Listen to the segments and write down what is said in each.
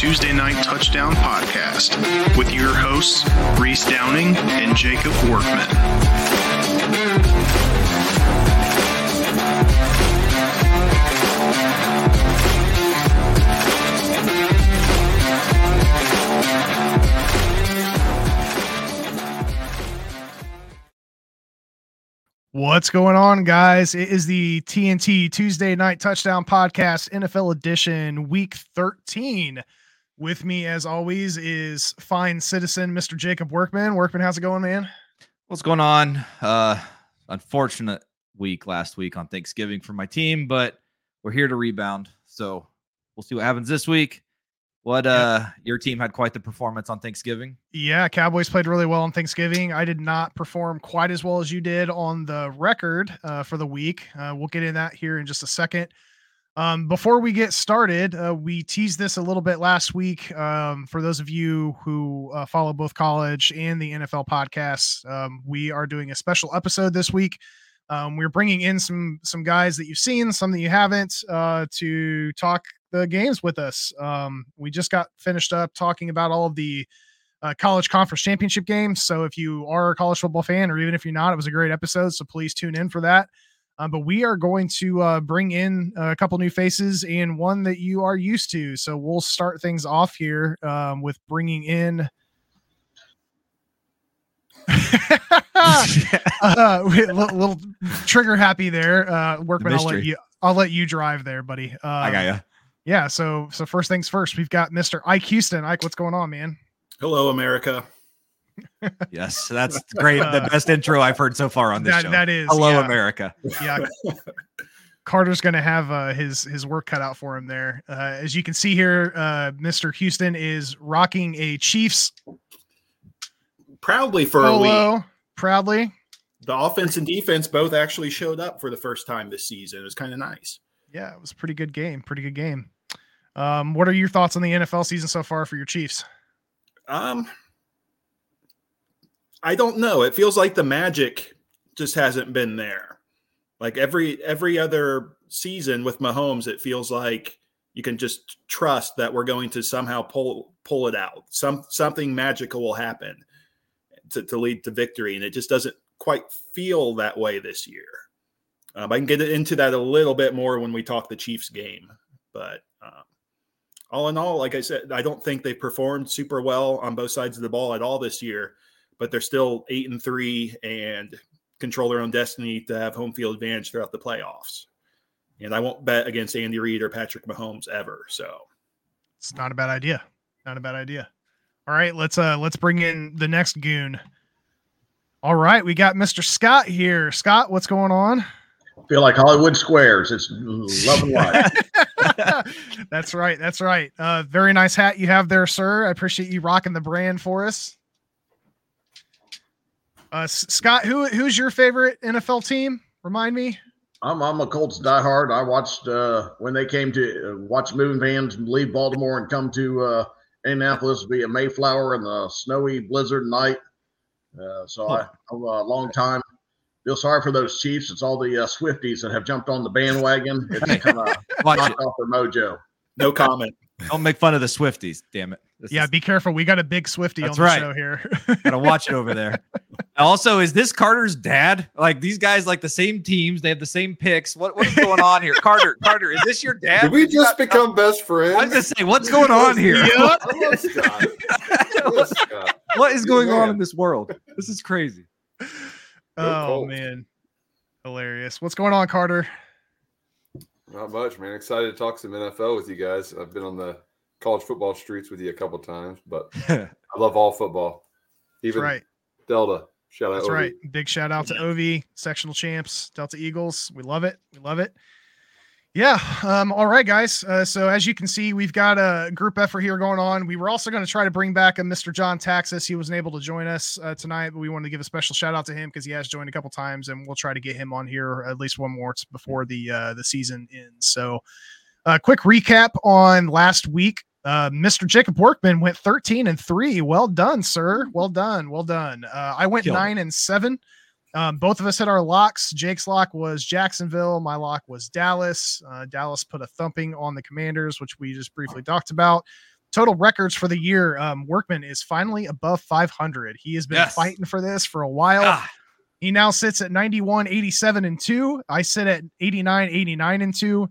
Tuesday Night Touchdown Podcast with your hosts, Reese Downing and Jacob Workman. What's going on, guys? It is the TNT Tuesday Night Touchdown Podcast, NFL Edition, Week 13. With me, as always, is fine citizen Mr. Jacob Workman. Workman, how's it going, man? What's going on? Uh, unfortunate week last week on Thanksgiving for my team, but we're here to rebound. So we'll see what happens this week. What uh your team had quite the performance on Thanksgiving. Yeah, Cowboys played really well on Thanksgiving. I did not perform quite as well as you did on the record uh, for the week. Uh, we'll get in that here in just a second. Um, before we get started, uh, we teased this a little bit last week. Um, for those of you who uh, follow both college and the NFL podcasts, um, we are doing a special episode this week. Um, we're bringing in some some guys that you've seen, some that you haven't, uh, to talk the games with us. Um, we just got finished up talking about all of the uh, college conference championship games. So if you are a college football fan, or even if you're not, it was a great episode. So please tune in for that. Um, but we are going to uh, bring in a couple new faces and one that you are used to. So we'll start things off here um, with bringing in. uh, little, little, trigger happy there, uh, Workman. I'll let you. I'll let you drive there, buddy. Um, I got you yeah, so so first things first, we've got Mr. Ike Houston. Ike, what's going on, man? Hello, America. Yes, that's great. The best intro I've heard so far on this that, show. That is Hello, yeah. America. Yeah. Carter's going to have uh, his his work cut out for him there. Uh, as you can see here, uh, Mr. Houston is rocking a Chiefs proudly for polo, a week. Proudly, the offense and defense both actually showed up for the first time this season. It was kind of nice. Yeah, it was a pretty good game. Pretty good game. Um, what are your thoughts on the NFL season so far for your Chiefs? Um, I don't know. It feels like the magic just hasn't been there. Like every every other season with Mahomes, it feels like you can just trust that we're going to somehow pull pull it out. Some something magical will happen to, to lead to victory, and it just doesn't quite feel that way this year. Um, I can get into that a little bit more when we talk the Chiefs game, but um, all in all, like I said, I don't think they performed super well on both sides of the ball at all this year, but they're still eight and three and control their own destiny to have home field advantage throughout the playoffs. And I won't bet against Andy Reid or Patrick Mahomes ever. So it's not a bad idea. Not a bad idea. All right, let's uh let's bring in the next goon. All right, we got Mr. Scott here. Scott, what's going on? feel like Hollywood Squares. It's love and life. that's right. That's right. Uh, very nice hat you have there, sir. I appreciate you rocking the brand for us. Uh, Scott, who who's your favorite NFL team? Remind me. I'm I'm a Colts diehard. I watched uh, when they came to uh, watch moving vans leave Baltimore and come to uh, Indianapolis via Mayflower in the snowy blizzard night. Uh, so I, I'm a long time feel sorry for those Chiefs. It's all the uh, Swifties that have jumped on the bandwagon. It's kind of knocked off their mojo. No comment. Don't make fun of the Swifties, damn it. This yeah, is... be careful. We got a big Swifty That's on the right. show here. Gotta watch it over there. Also, is this Carter's dad? Like these guys like the same teams, they have the same picks. What what's going on here? Carter, Carter, is this your dad? Did we just become best friends? I was gonna say, what's going on here? Yep. what is going on in this world? This is crazy. Oh man, hilarious! What's going on, Carter? Not much, man. Excited to talk some NFL with you guys. I've been on the college football streets with you a couple times, but I love all football. Even right. Delta. Shout out. That's right. Big shout out to OV, sectional champs, Delta Eagles. We love it. We love it. Yeah. Um, all right, guys. Uh, so as you can see, we've got a group effort here going on. We were also going to try to bring back a Mr. John Taxis. He wasn't able to join us uh, tonight, but we wanted to give a special shout out to him because he has joined a couple times, and we'll try to get him on here at least one more before the uh, the season ends. So, a uh, quick recap on last week. Uh, Mr. Jacob Workman went 13 and three. Well done, sir. Well done. Well done. Uh, I went Killed nine and seven. Um, both of us had our locks. Jake's lock was Jacksonville. My lock was Dallas. Uh, Dallas put a thumping on the Commanders, which we just briefly talked about. total records for the year, um, Workman is finally above 500. He has been Yes. fighting for this for a while. Ah, He now sits at 91, 87, and 2. I sit at 89, 89, and 2.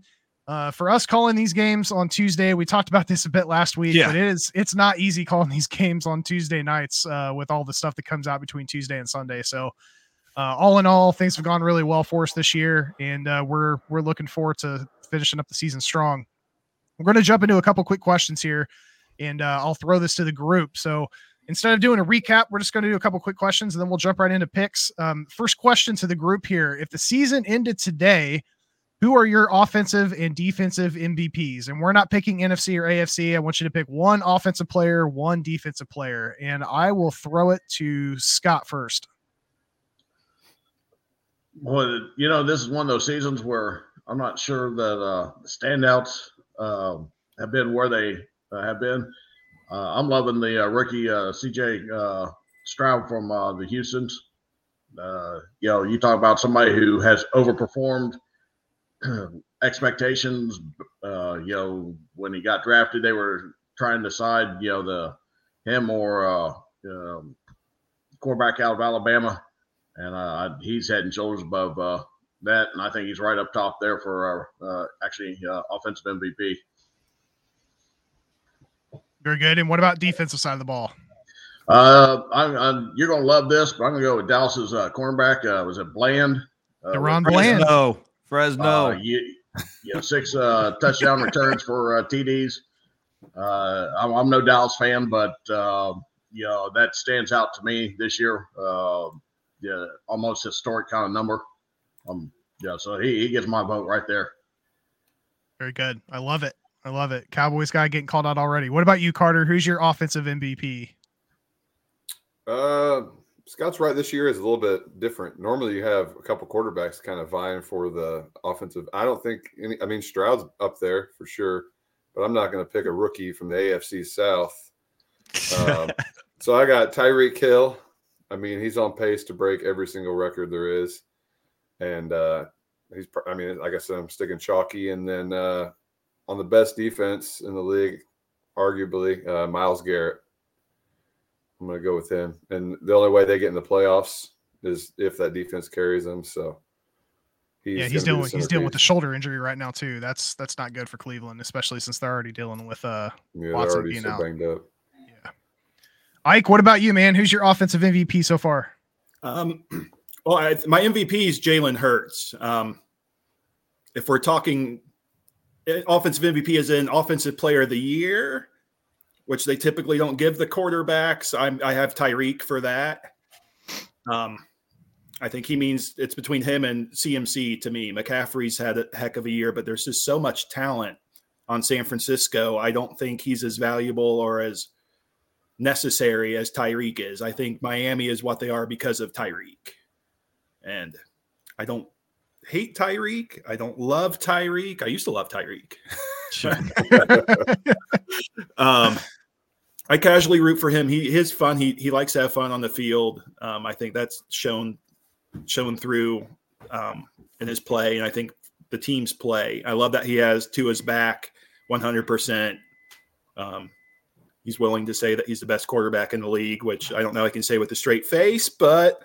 Uh, for us calling these games on Tuesday, we talked about this a bit last week, Yeah. but it is it's not easy calling these games on Tuesday nights uh, with all the stuff that comes out between Tuesday and Sunday. So, uh, all in all, things have gone really well for us this year, and uh, we're we're looking forward to finishing up the season strong. We're going to jump into a couple quick questions here, and uh, I'll throw this to the group. So instead of doing a recap, we're just going to do a couple quick questions, and then we'll jump right into picks. Um, first question to the group here: If the season ended today, who are your offensive and defensive MVPs? And we're not picking NFC or AFC. I want you to pick one offensive player, one defensive player, and I will throw it to Scott first. Well, you know, this is one of those seasons where I'm not sure that uh, the standouts uh, have been where they uh, have been. Uh, I'm loving the uh, rookie uh, CJ Stroud from the Houston's. You know, you talk about somebody who has overperformed expectations. You know, when he got drafted, they were trying to decide, you know, the him or uh, um, quarterback out of Alabama and uh, he's head and shoulders above uh, that, and I think he's right up top there for uh, uh, actually uh, offensive MVP. Very good. And what about defensive side of the ball? Uh, I'm, I'm, you're gonna love this, but I'm gonna go with Dallas's uh, cornerback. Uh, was it Bland? Uh, DaRon Bland. Fresno. Fresno. Uh, you, you know, six uh, touchdown returns for uh, TDs. Uh, I'm, I'm no Dallas fan, but uh, you know that stands out to me this year. Yeah, almost historic kind of number. Um, yeah, so he, he gets my vote right there. Very good. I love it. I love it. Cowboys guy getting called out already. What about you, Carter? Who's your offensive MVP? Uh, Scott's right. This year is a little bit different. Normally, you have a couple quarterbacks kind of vying for the offensive. I don't think any. I mean, Stroud's up there for sure, but I'm not going to pick a rookie from the AFC South. Um, so I got Tyreek Hill. I mean, he's on pace to break every single record there is, and uh, he's. I mean, like I said, I'm sticking chalky, and then uh, on the best defense in the league, arguably uh, Myles Garrett. I'm going to go with him. And the only way they get in the playoffs is if that defense carries them. So yeah, he's dealing with, he's dealing with the shoulder injury right now too. That's that's not good for Cleveland, especially since they're already dealing with uh yeah, Watson already being so out. Ike. What about you, man? Who's your offensive MVP so far? Um, well, I, my MVP is Jalen Hurts. Um, if we're talking eh, offensive MVP is in offensive player of the year, which they typically don't give the quarterbacks, I'm, I have Tyreek for that. Um, I think he means it's between him and CMC to me. McCaffrey's had a heck of a year, but there's just so much talent on San Francisco. I don't think he's as valuable or as necessary as Tyreek is. I think Miami is what they are because of Tyreek. And I don't hate Tyreek. I don't love Tyreek. I used to love Tyreek. um, I casually root for him. He his fun. He he likes to have fun on the field. Um, I think that's shown shown through um, in his play, and I think the team's play. I love that he has Tua's back 100. percent um, He's willing to say that he's the best quarterback in the league, which I don't know I can say with a straight face, but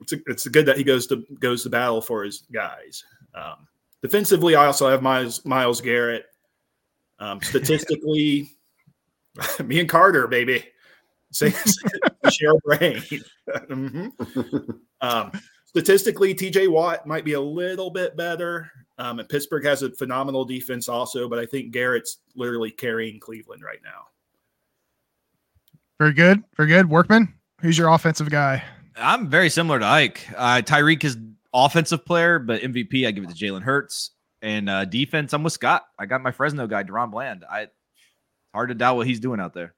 it's a, it's good that he goes to goes to battle for his guys. Um, defensively, I also have Miles Myles Garrett. Um, statistically, me and Carter, baby, share brain. Mhm. um, statistically, TJ Watt might be a little bit better. Um, and Pittsburgh has a phenomenal defense also, but I think Garrett's literally carrying Cleveland right now. Very good. Very good. Workman, who's your offensive guy? I'm very similar to Ike. Uh, Tyreek is offensive player, but MVP I give it to Jalen Hurts. And uh, defense, I'm with Scott. I got my Fresno guy, DaRon Bland. I hard to doubt what he's doing out there.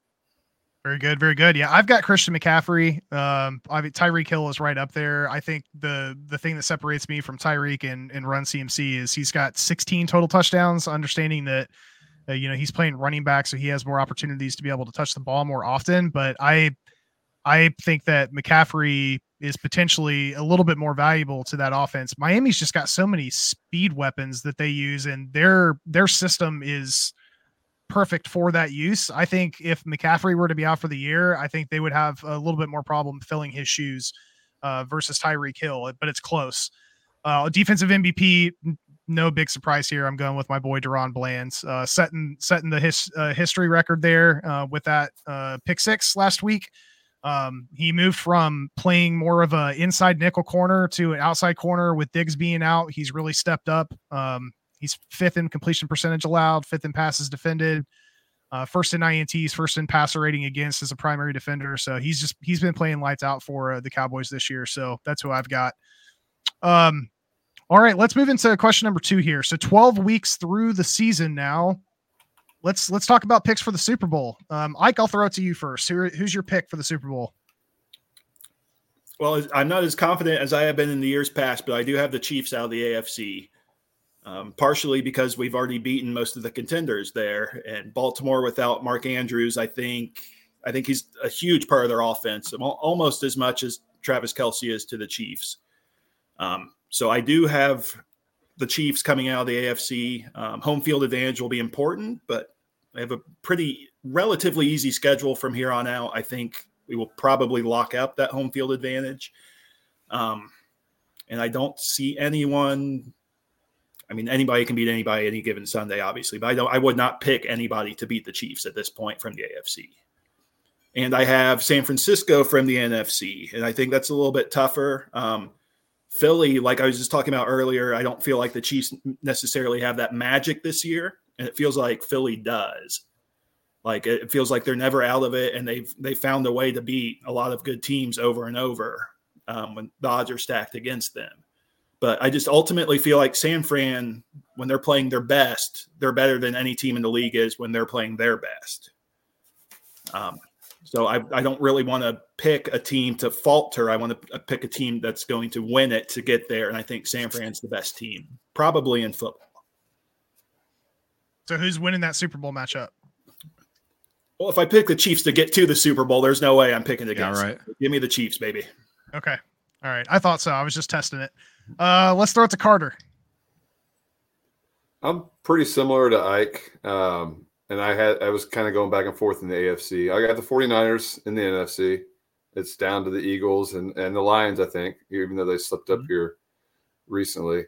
Very good, very good. Yeah, I've got Christian McCaffrey. Um, I mean Tyreek Hill is right up there. I think the the thing that separates me from Tyreek and and Run CMC is he's got 16 total touchdowns. Understanding that, uh, you know, he's playing running back, so he has more opportunities to be able to touch the ball more often. But I, I think that McCaffrey is potentially a little bit more valuable to that offense. Miami's just got so many speed weapons that they use, and their their system is perfect for that use. I think if McCaffrey were to be out for the year, I think they would have a little bit more problem filling his shoes uh, versus Tyreek Hill, but it's close. Uh, defensive MVP, no big surprise here. I'm going with my boy DaRon Bland's uh, setting setting the his, uh, history record there uh, with that uh, pick six last week. Um, he moved from playing more of a inside nickel corner to an outside corner with Diggs being out. He's really stepped up. Um, he's fifth in completion percentage allowed, fifth in passes defended, uh, first in INTs, first in passer rating against as a primary defender. So he's just he's been playing lights out for uh, the Cowboys this year. So that's who I've got. Um, all right, let's move into question number two here. So 12 weeks through the season now. Let's let's talk about picks for the Super Bowl. Um, Ike, I'll throw it to you first. Who, who's your pick for the Super Bowl? Well, I'm not as confident as I have been in the years past, but I do have the Chiefs out of the AFC. Um, partially because we've already beaten most of the contenders there, and Baltimore without Mark Andrews, I think, I think he's a huge part of their offense, almost as much as Travis Kelce is to the Chiefs. Um, so I do have the Chiefs coming out of the AFC. Um, home field advantage will be important, but I have a pretty relatively easy schedule from here on out. I think we will probably lock up that home field advantage. Um, and I don't see anyone. I mean, anybody can beat anybody any given Sunday, obviously, but I don't. I would not pick anybody to beat the Chiefs at this point from the AFC. And I have San Francisco from the NFC, and I think that's a little bit tougher. Um, Philly, like I was just talking about earlier, I don't feel like the Chiefs necessarily have that magic this year, and it feels like Philly does. Like it feels like they're never out of it, and they've they found a way to beat a lot of good teams over and over um, when the odds are stacked against them. But I just ultimately feel like San Fran, when they're playing their best, they're better than any team in the league is when they're playing their best. Um, so I, I don't really want to pick a team to falter. I want to pick a team that's going to win it to get there. And I think San Fran's the best team, probably in football. So who's winning that Super Bowl matchup? Well, if I pick the Chiefs to get to the Super Bowl, there's no way I'm picking against. Yeah, right. Give me the Chiefs, baby. Okay. All right. I thought so. I was just testing it. Uh, let's throw it to Carter. I'm pretty similar to Ike. Um, and I had I was kind of going back and forth in the AFC. I got the 49ers in the NFC. It's down to the Eagles and, and the Lions, I think, even though they slipped up mm-hmm. here recently.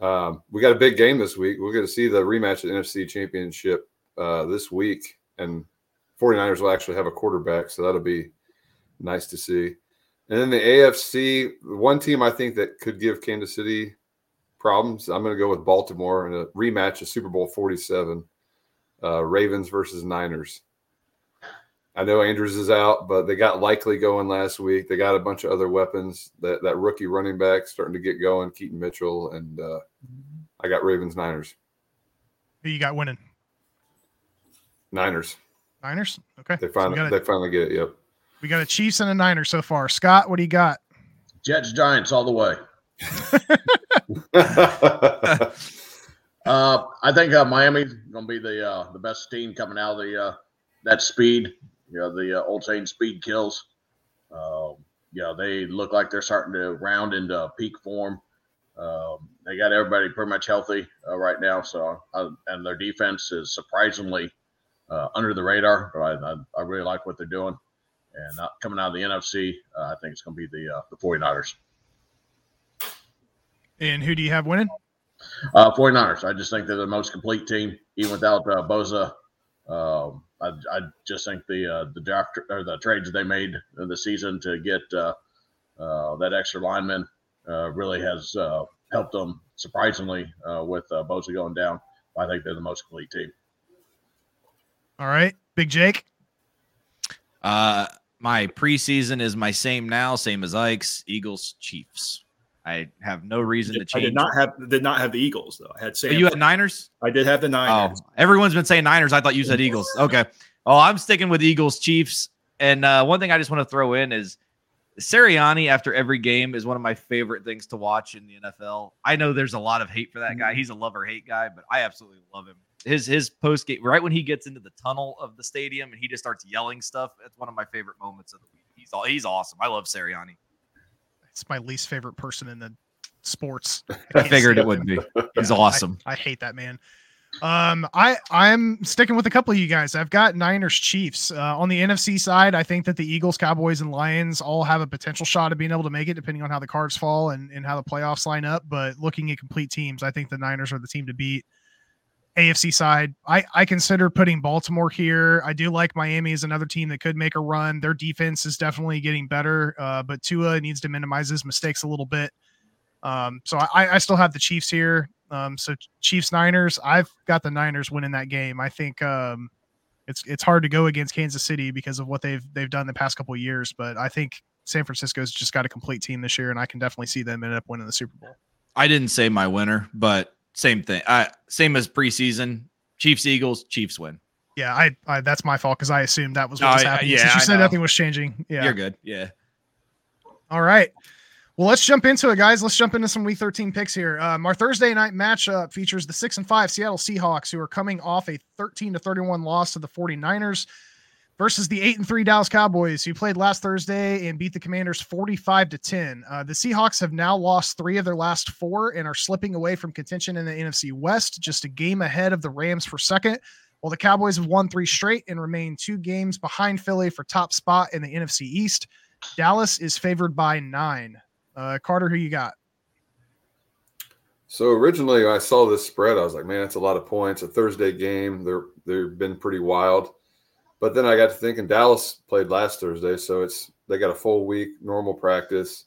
Um, we got a big game this week. We're going to see the rematch of the NFC Championship uh, this week, and 49ers will actually have a quarterback, so that'll be nice to see. And then the AFC, one team I think that could give Kansas City problems. I'm going to go with Baltimore in a rematch of Super Bowl 47 uh, Ravens versus Niners. I know Andrews is out, but they got likely going last week. They got a bunch of other weapons. That that rookie running back starting to get going, Keaton Mitchell, and uh, I got Ravens Niners. Who you got winning? Niners. Niners. Okay. They finally so they finally get it. Yep. We got a Chiefs and a Niners so far. Scott, what do you got? Jets Giants all the way. Uh, I think uh, Miami's going to be the uh, the best team coming out of the uh, that speed. You know, the uh, old saying "speed kills." Uh, you know, they look like they're starting to round into peak form. Um, they got everybody pretty much healthy uh, right now, so uh, and their defense is surprisingly uh, under the radar. But I, I, I, really like what they're doing, and uh, coming out of the NFC, uh, I think it's going to be the uh, the 49ers. And who do you have winning? Uh, 49ers. I just think they're the most complete team, even without uh, Bosa. Um, I, I, just think the uh, the draft or the trades they made in the season to get uh, uh, that extra lineman uh, really has uh, helped them surprisingly uh, with uh, Bosa going down. I think they're the most complete team. All right, Big Jake. Uh, my preseason is my same now, same as Ike's. Eagles, Chiefs. I have no reason to change. I did not have did not have the Eagles though. I had Sam. Oh, you had Niners. I did have the Niners. Oh, everyone's been saying Niners. I thought you said Eagles. Okay. Oh, I'm sticking with Eagles, Chiefs. And uh, one thing I just want to throw in is Sirianni after every game is one of my favorite things to watch in the NFL. I know there's a lot of hate for that guy. Mm-hmm. He's a love or hate guy, but I absolutely love him. His his post game right when he gets into the tunnel of the stadium and he just starts yelling stuff. It's one of my favorite moments of the week. He's all he's awesome. I love Sirianni. It's my least favorite person in the sports. I, I figured it would be. He's yeah, awesome. I, I, hate that man. Um, I I'm sticking with a couple of you guys. I've got Niners Chiefs uh, on the NFC side. I think that the Eagles, Cowboys, and Lions all have a potential shot of being able to make it, depending on how the cards fall and, and how the playoffs line up. But looking at complete teams, I think the Niners are the team to beat. AFC side, I I consider putting Baltimore here. I do like Miami as another team that could make a run. Their defense is definitely getting better, uh, but Tua needs to minimize his mistakes a little bit. Um, so I, I still have the Chiefs here. Um, so Chiefs Niners, I've got the Niners winning that game. I think um, it's it's hard to go against Kansas City because of what they've they've done the past couple years, but I think San Francisco's just got a complete team this year, and I can definitely see them end up winning the Super Bowl. I didn't say my winner, but same thing. I same as preseason. Chiefs Eagles. Chiefs win. Yeah, I, I that's my fault because I assumed that was what was I- happening. yeah, Since you I said know. nothing was changing. Yeah. You're good. Yeah. All right. Well, let's jump into it, guys. Let's jump into some Week 13 picks here. Um, our Thursday night matchup features the six and five Seattle Seahawks, who are coming off a 13 to 31 loss to the 49ers, versus the eight and three Dallas Cowboys, who played last Thursday and beat the Commanders 45 to 10. Uh, the Seahawks have now lost three of their last four and are slipping away from contention in the NFC West, just a game ahead of the Rams for second. While the Cowboys have won three straight and remain two games behind Philly for top spot in the NFC East. Dallas is favored by nine. Uh, Carter, who you got? So originally, I saw this spread, I was like, "Man, that's a lot of points." A Thursday game, they're they've been pretty wild. But then I got to thinking, Dallas played last Thursday, so it's they got a full week, normal practice,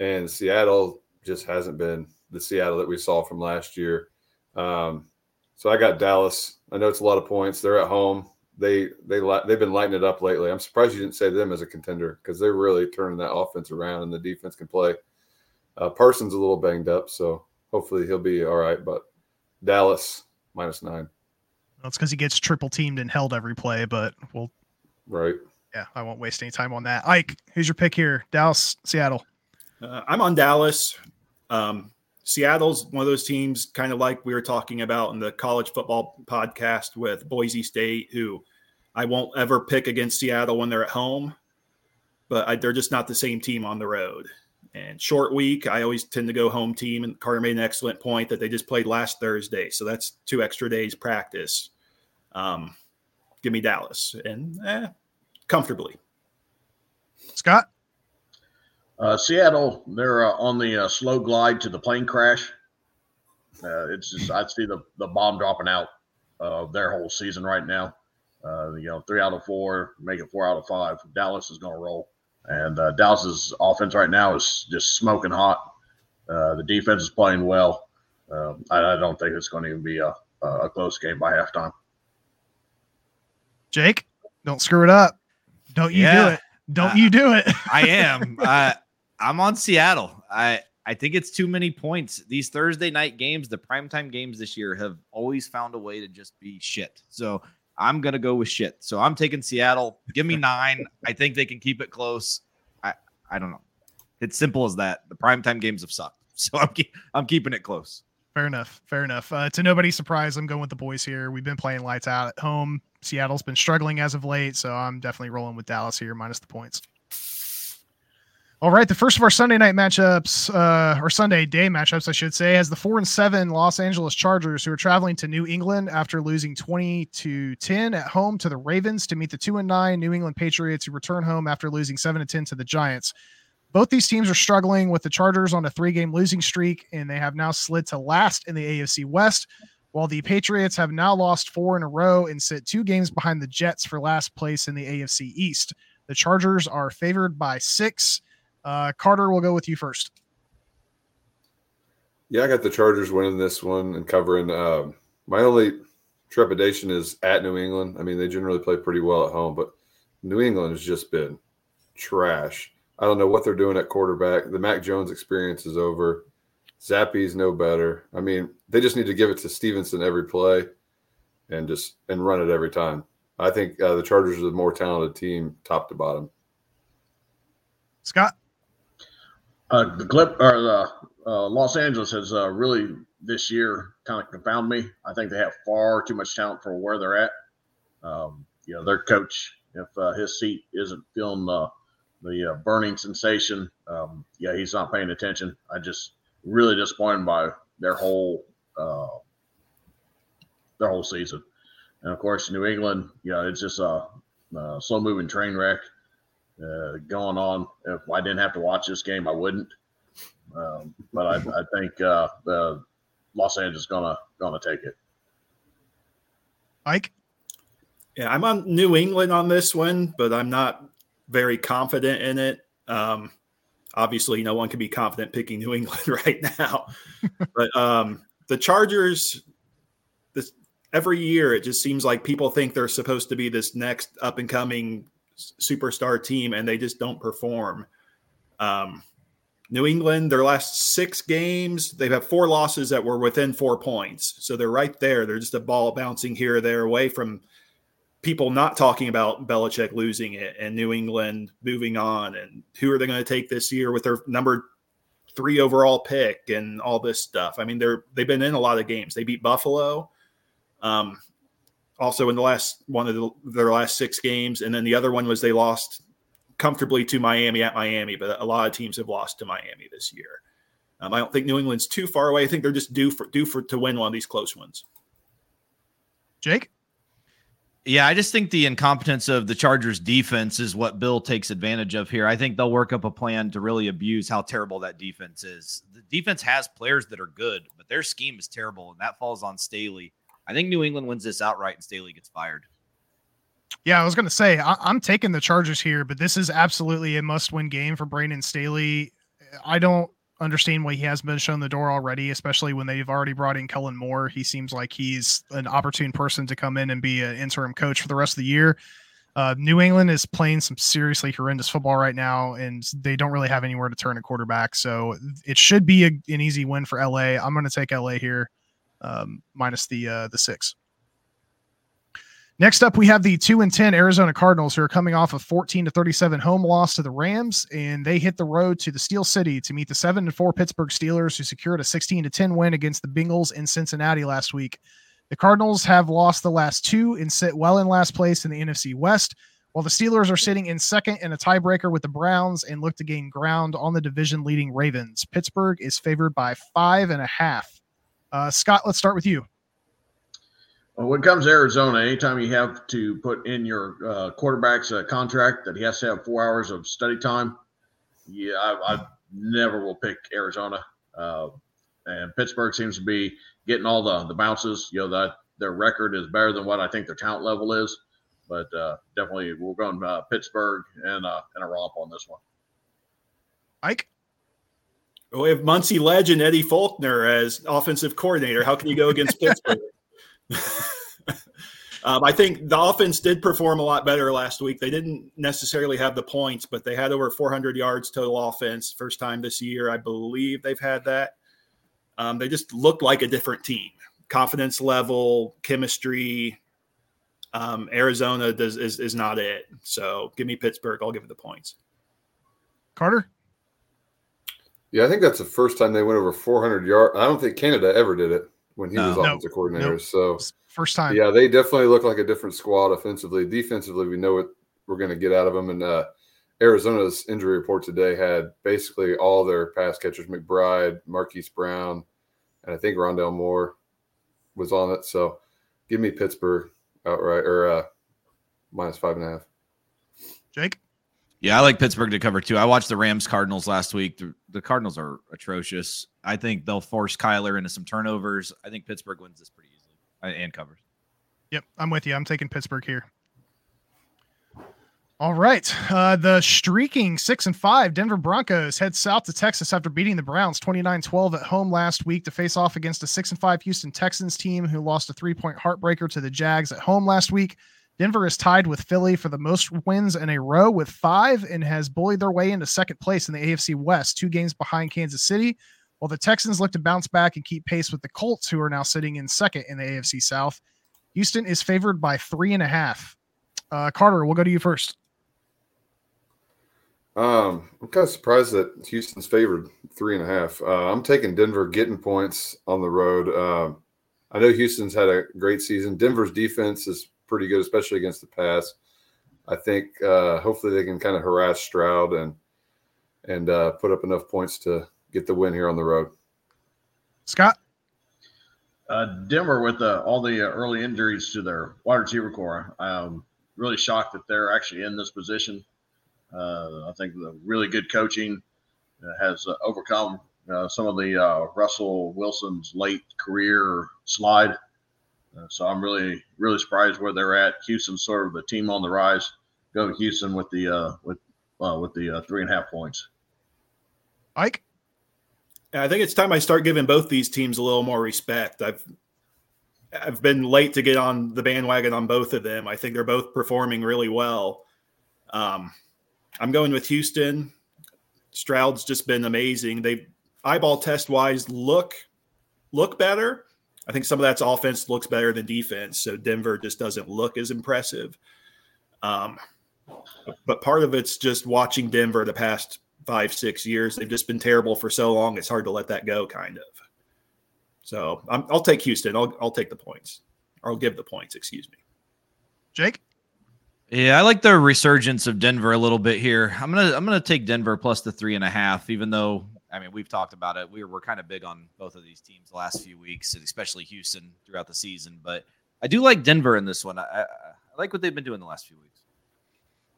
and Seattle just hasn't been the Seattle that we saw from last year. Um, so I got Dallas. I know it's a lot of points. They're at home. They they they've been lighting it up lately. I'm surprised you didn't say them as a contender because they're really turning that offense around and the defense can play. Uh, Parsons a little banged up, so hopefully he'll be all right. But Dallas minus nine, Well, it's because he gets triple teamed and held every play, but we'll, right? yeah, I won't waste any time on that. Ike, who's your pick here? Dallas, Seattle. Uh, I'm on Dallas. Um, Seattle's one of those teams, kind of like we were talking about in the college football podcast with Boise State, who I won't ever pick against Seattle when they're at home, but I, they're just not the same team on the road. And short week, I always tend to go home team. And Carter made an excellent point that they just played last Thursday, so that's two extra days practice. Um, give me Dallas and eh, comfortably. Scott? Uh, Seattle, they're uh, on the uh, slow glide to the plane crash. Uh, it's just I see the the bomb dropping out of their whole season right now. Uh, you know, three out of four, make it four out of five. Dallas is going to roll, and uh, Dallas's offense right now is just smoking hot. Uh, the defense is playing well. Uh, I, I don't think it's going to even be a, a close game by halftime. Jake? Don't screw it up. Don't you do it. Don't Uh, you do it. I am. uh, I'm on Seattle. I I think it's too many points. These Thursday night games, the primetime games this year, have always found a way to just be shit. So I'm gonna go with shit. So I'm taking Seattle. Give me nine. I think they can keep it close. I I don't know. It's simple as that. The primetime games have sucked. So I'm keep, I'm keeping it close. Fair enough. Fair enough. Uh, to nobody's surprise, I'm going with the boys here. We've been playing lights out at home. Seattle's been struggling as of late, so I'm definitely rolling with Dallas here, minus the points. All right, the first of our Sunday night matchups, uh, or Sunday day matchups, I should say, has the four and seven Los Angeles Chargers, who are traveling to New England after losing 20 to 10 at home to the Ravens to meet the two and nine New England Patriots, who return home after losing seven to 10 to the Giants. Both these teams are struggling with the Chargers on a three game losing streak, and they have now slid to last in the AFC West, while the Patriots have now lost four in a row and sit two games behind the Jets for last place in the AFC East. The Chargers are favored by six. Uh, Carter, we'll go with you first. Yeah, I got the Chargers winning this one and covering. Um, my only trepidation is at New England. I mean, they generally play pretty well at home, but New England has just been trash. I don't know what they're doing at quarterback. The Mac Jones experience is over. Zappe's no better. I mean, they just need to give it to Stevenson every play and just and run it every time. I think uh, the Chargers are the more talented team, top to bottom. Scott? Uh, the clip or the uh, Los Angeles has uh, really this year kind of confound me. I think they have far too much talent for where they're at. Um, you know, their coach, if uh, his seat isn't feeling the the uh, burning sensation, um, yeah, he's not paying attention. I just really disappointed by their whole uh, their whole season. And of course, New England, you know, it's just a, a slow moving train wreck uh, going on. If I didn't have to watch this game, I wouldn't. Um, but I, I think uh, the Los Angeles is gonna gonna take it. Mike, Yeah, I'm on New England on this one, but I'm not very confident in it. Um, obviously, no one can be confident picking New England right now. but um, the Chargers, this every year, it just seems like people think they're supposed to be this next up and coming superstar team, and they just don't perform. Um, New England, their last six games, they've had four losses that were within four points. So they're right there. They're just a ball bouncing here or there away from people not talking about Belichick losing it and New England moving on and who are they going to take this year with their number three overall pick and all this stuff. I mean, they're they've been in a lot of games. They beat Buffalo. Um, also in the last one of the, their last six games, and then the other one was they lost comfortably to Miami at Miami, but a lot of teams have lost to Miami this year. Um, I don't think New England's too far away. I think they're just due for due for to win one of these close ones. Jake. Yeah, I just think the incompetence of the Chargers defense is what Bill takes advantage of here. I think they'll work up a plan to really abuse how terrible that defense is. The defense has players that are good, but their scheme is terrible, and that falls on Staley. I think New England wins this outright, and Staley gets fired. Yeah, I was going to say I- am taking the Chargers here, but this is absolutely a must-win game for Brandon Staley. I don't understand why he has been shown the door already, especially when they've already brought in Kellen Moore. He seems like he's an opportune person to come in and be an interim coach for the rest of the year. Uh, New England is playing some seriously horrendous football right now, and they don't really have anywhere to turn a quarterback. So it should be a, an easy win for LA. I'm going to take LA here, um, minus the uh, the six. Next up, we have the two and ten Arizona Cardinals, who are coming off a 14 to 37 home loss to the Rams, and they hit the road to the Steel City to meet the seven and four Pittsburgh Steelers, who secured a 16 to 10 win against the Bengals in Cincinnati last week. The Cardinals have lost the last two and sit well in last place in the NFC West, while the Steelers are sitting in second in a tiebreaker with the Browns and look to gain ground on the division leading Ravens. Pittsburgh is favored by five and a half. Uh, Scott, let's start with you. Well, when it comes to Arizona, anytime you have to put in your uh, quarterback's uh, contract that he has to have four hours of study time, yeah, I, I never will pick Arizona. Uh, and Pittsburgh seems to be getting all the the bounces. You know that their record is better than what I think their talent level is, but uh, definitely we're going uh, Pittsburgh and uh, and a romp on this one. Mike. We have Muncie legend Eddie Faulkner as offensive coordinator. How can you go against Pittsburgh? um, I think the offense did perform a lot better last week. They didn't necessarily have the points, but they had over 400 yards total offense. First time this year, I believe they've had that. Um, they just looked like a different team. Confidence level, chemistry. Um, Arizona does is, is not it. So give me Pittsburgh. I'll give it the points. Carter. Yeah, I think that's the first time they went over 400 yards. I don't think Canada ever did it when he No. was Nope. offensive coordinator. Nope. So First time. yeah, they definitely look like a different squad offensively. Defensively, we know what we're going to get out of them. And uh, Arizona's injury report today had basically all their pass catchers: McBride, Marquise Brown, and I think Rondale Moore was on it. So give me Pittsburgh outright or uh, minus five and a half. Jake. Yeah, I like Pittsburgh to cover too. I watched the Rams Cardinals last week. The, Cardinals are atrocious. I think they'll force Kyler into some turnovers. I think Pittsburgh wins this pretty easily uh, and covers. Yep, I'm with you. I'm taking Pittsburgh here. All right. Uh, the streaking six and five Denver Broncos head south to Texas after beating the Browns 29 12 at home last week to face off against a six and five Houston Texans team who lost a three point heartbreaker to the Jags at home last week. Denver is tied with Philly for the most wins in a row with five and has bullied their way into second place in the AFC West, two games behind Kansas City, while the Texans look to bounce back and keep pace with the Colts, who are now sitting in second in the AFC South. Houston is favored by three and a half. Uh, Carter, we'll go to you first. Um, I'm kind of surprised that Houston's favored three and a half. Uh, I'm taking Denver getting points on the road. Um, I know Houston's had a great season. Denver's defense is pretty good, especially against the pass. I think uh, hopefully they can kind of harass Stroud and and uh, put up enough points to get the win here on the road. Scott, Uh, Denver with the, all the uh, early injuries to their wide receiver core. I'm really shocked that they're actually in this position. Uh, I think the really good coaching uh, has uh, overcome uh, some of the Russell Wilson's late career slide. So I'm really really surprised where they're at. Houston's sort of the team on the rise. Go to Houston with the uh, with uh, with the three and a half points. Ike. I think it's time I start giving both these teams a little more respect. I've I've been late to get on the bandwagon on both of them. I think they're both performing really well. Um, I'm going with Houston. Stroud's just been amazing. They eyeball test wise look look better. I think some of that's offense looks better than defense. So Denver just doesn't look as impressive. Um, but part of it's just watching Denver the past five, six years. They've just been terrible for so long. It's hard to let that go, kind of. So i will take Houston. I'll, I'll take the points, or I'll give the points. Excuse me. Jake. Yeah, I like the resurgence of Denver a little bit here. I'm gonna I'm gonna take Denver plus the three and a half, even though I mean we've talked about it. We are, we're kind of big on both of these teams the last few weeks, and especially Houston throughout the season. But I do like Denver in this one. I, I, I like what they've been doing the last few weeks.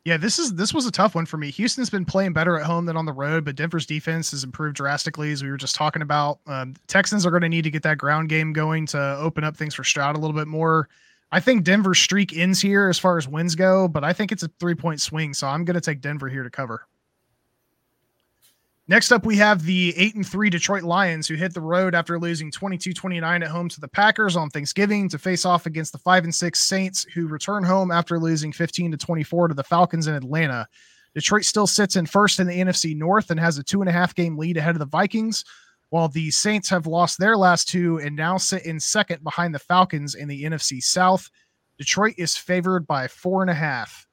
Yeah, this is this was a tough one for me. Houston's been playing better at home than on the road, but Denver's defense has improved drastically, as we were just talking about. Um, Texans are going to need to get that ground game going to open up things for Stroud a little bit more. I think Denver's streak ends here as far as wins go, but I think it's a three point swing, so I'm going to take Denver here to cover. Next up, we have the 8 and 3 Detroit Lions, who hit the road after losing 22 29 at home to the Packers on Thanksgiving to face off against the 5 and 6 Saints, who return home after losing 15 to 24 to the Falcons in Atlanta. Detroit still sits in first in the NFC North and has a two and a half game lead ahead of the Vikings, while the Saints have lost their last two and now sit in second behind the Falcons in the NFC South. Detroit is favored by four and a half.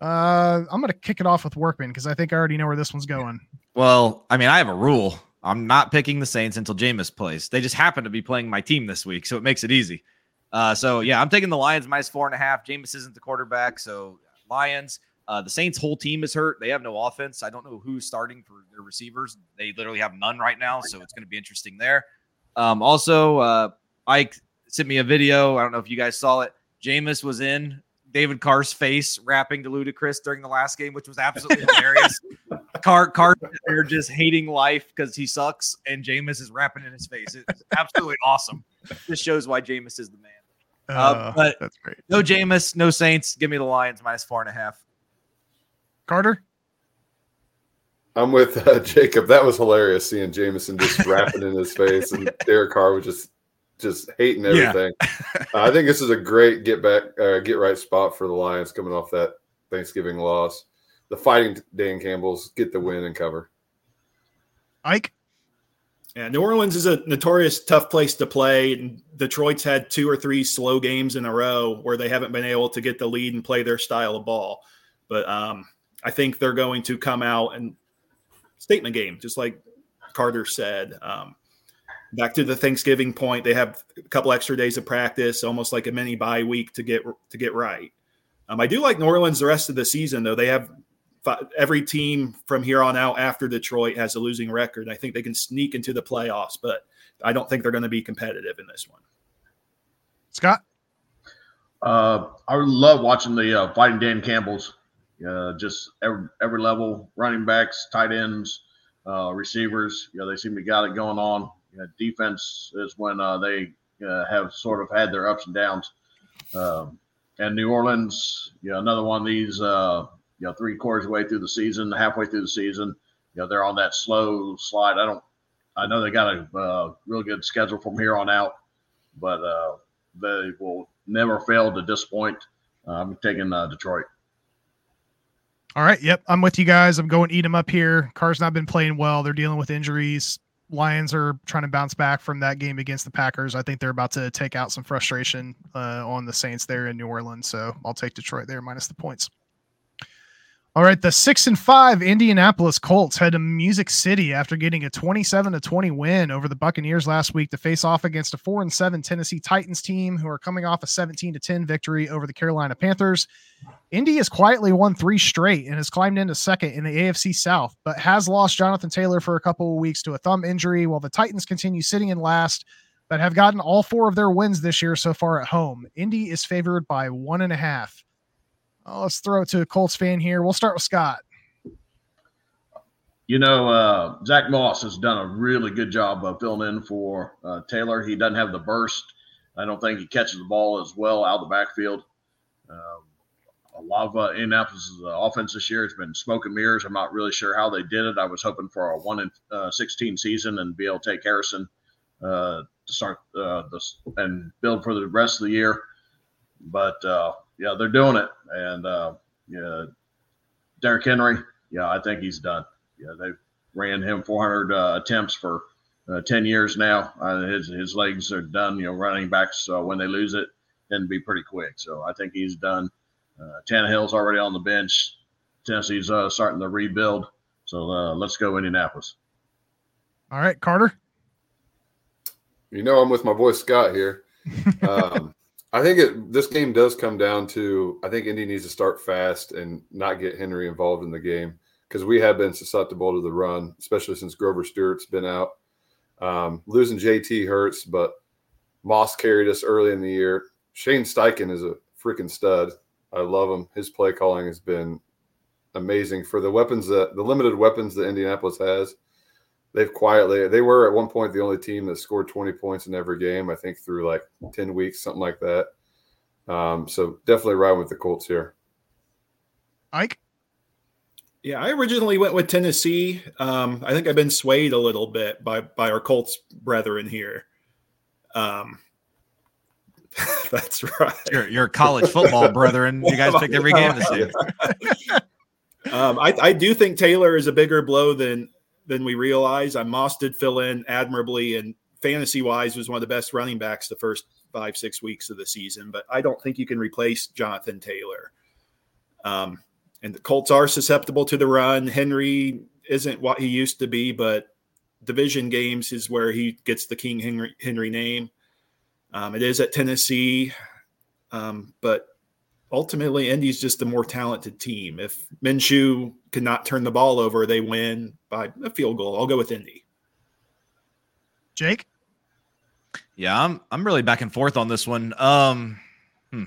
Uh, I'm going to kick it off with Workman because I think I already know where this one's going. Well, I mean, I have a rule. I'm not picking the Saints until Jameis plays. They just happen to be playing my team this week, so it makes it easy. Uh, so yeah, I'm taking the Lions minus four and a half. Jameis isn't the quarterback, so Lions. Uh, the Saints' whole team is hurt. They have no offense. I don't know who's starting for their receivers. They literally have none right now, so it's going to be interesting there. Um, also, uh, Ike sent me a video. I don't know if you guys saw it. Jameis was in David Carr's face rapping to Ludacris during the last game, which was absolutely hilarious. Carr, Carr, they're just hating life because he sucks, and Jameis is rapping in his face. It's absolutely awesome. This shows why Jameis is the man. Uh, uh, but that's great. No Jameis, no Saints. Give me the Lions minus four and a half. Carter. I'm with uh, Jacob. That was hilarious seeing Jameson just rapping in his face, and Derek Carr was just just hating everything. Yeah. uh, I think this is a great get back, uh, get right spot for the Lions coming off that Thanksgiving loss. The fighting Dan Campbell's get the win and cover. Ike. Yeah, New Orleans is a notorious tough place to play. Detroit's had two or three slow games in a row where they haven't been able to get the lead and play their style of ball. But um, I think they're going to come out and statement game, just like Carter said. Um, back to the Thanksgiving point, they have a couple extra days of practice, almost like a mini bye week to get to get right. Um, I do like New Orleans the rest of the season, though. They have every team from here on out after Detroit has a losing record. I think they can sneak into the playoffs, but I don't think they're going to be competitive in this one. Scott, uh, I love watching the uh, fighting Dan Campbell's. Uh, just every, every level, running backs, tight ends, uh, receivers. You know, they seem to got it going on. You know, defense is when uh, they uh, have sort of had their ups and downs. Um, and New Orleans, you know, another one of these, uh, you know, three quarters way through the season, halfway through the season, you know, they're on that slow slide. I don't, I know they got a uh, real good schedule from here on out, but uh, they will never fail to disappoint. Uh, I'm taking uh, Detroit. All right. Yep. I'm with you guys. I'm going eat them up here. Carr's not been playing well. They're dealing with injuries. Lions are trying to bounce back from that game against the Packers. I think they're about to take out some frustration uh, on the Saints there in New Orleans. So I'll take Detroit there minus the points. All right, the six and five Indianapolis Colts head to Music City after getting a 27 to 20 win over the Buccaneers last week to face off against a four and seven Tennessee Titans team who are coming off a 17 to 10 victory over the Carolina Panthers. Indy has quietly won three straight and has climbed into second in the AFC South, but has lost Jonathan Taylor for a couple of weeks to a thumb injury, while the Titans continue sitting in last but have gotten all four of their wins this year so far at home. Indy is favored by one and a half. Oh, let's throw it to a Colts fan here. We'll start with Scott. You know, uh, Zack Moss has done a really good job of filling in for uh, Taylor. He doesn't have the burst. I don't think he catches the ball as well out of the backfield. Um, a lot of uh, Indianapolis' uh, offense this year has been smoke and mirrors. I'm not really sure how they did it. I was hoping for a one in uh, 16 season and be able to take Harrison uh, to start uh, this and build for the rest of the year. But uh, yeah, they're doing it. And uh, yeah, Derrick Henry, yeah, I think he's done. Yeah, they ran him 400 uh, attempts for uh, 10 years now. Uh, his his legs are done. You know, running backs uh, when they lose it tend to be pretty quick. So I think he's done. Uh, Tannehill's already on the bench. Tennessee's uh, starting to rebuild. So uh, let's go Indianapolis. All right, Carter. You know, I'm with my boy Scott here. Um, I think it, this game does come down to I think Indy needs to start fast and not get Henry involved in the game because we have been susceptible to the run, especially since Grover Stewart's been out. Um, losing JT hurts, but Moss carried us early in the year. Shane Steichen is a freaking stud. I love him. His play calling has been amazing for the weapons that the limited weapons that Indianapolis has. They've quietly they were at one point the only team that scored 20 points in every game, I think through like 10 weeks, something like that. Um, so definitely riding with the Colts here. Ike. Yeah, I originally went with Tennessee. Um, I think I've been swayed a little bit by by our Colts brethren here. Um, that's right. Your, your college football brethren, you guys picked every game this year. um, I, I do think Taylor is a bigger blow than than we realize. I Moss did fill in admirably, and fantasy wise was one of the best running backs the first five six weeks of the season. But I don't think you can replace Jonathan Taylor. Um, and the Colts are susceptible to the run. Henry isn't what he used to be, but division games is where he gets the King Henry, Henry name. Um, it is at Tennessee, um, but ultimately, Indy's just a more talented team. If Minshew cannot turn the ball over, they win by a field goal. I'll go with Indy. Jake. Yeah, I'm I'm really back and forth on this one. Um, hmm.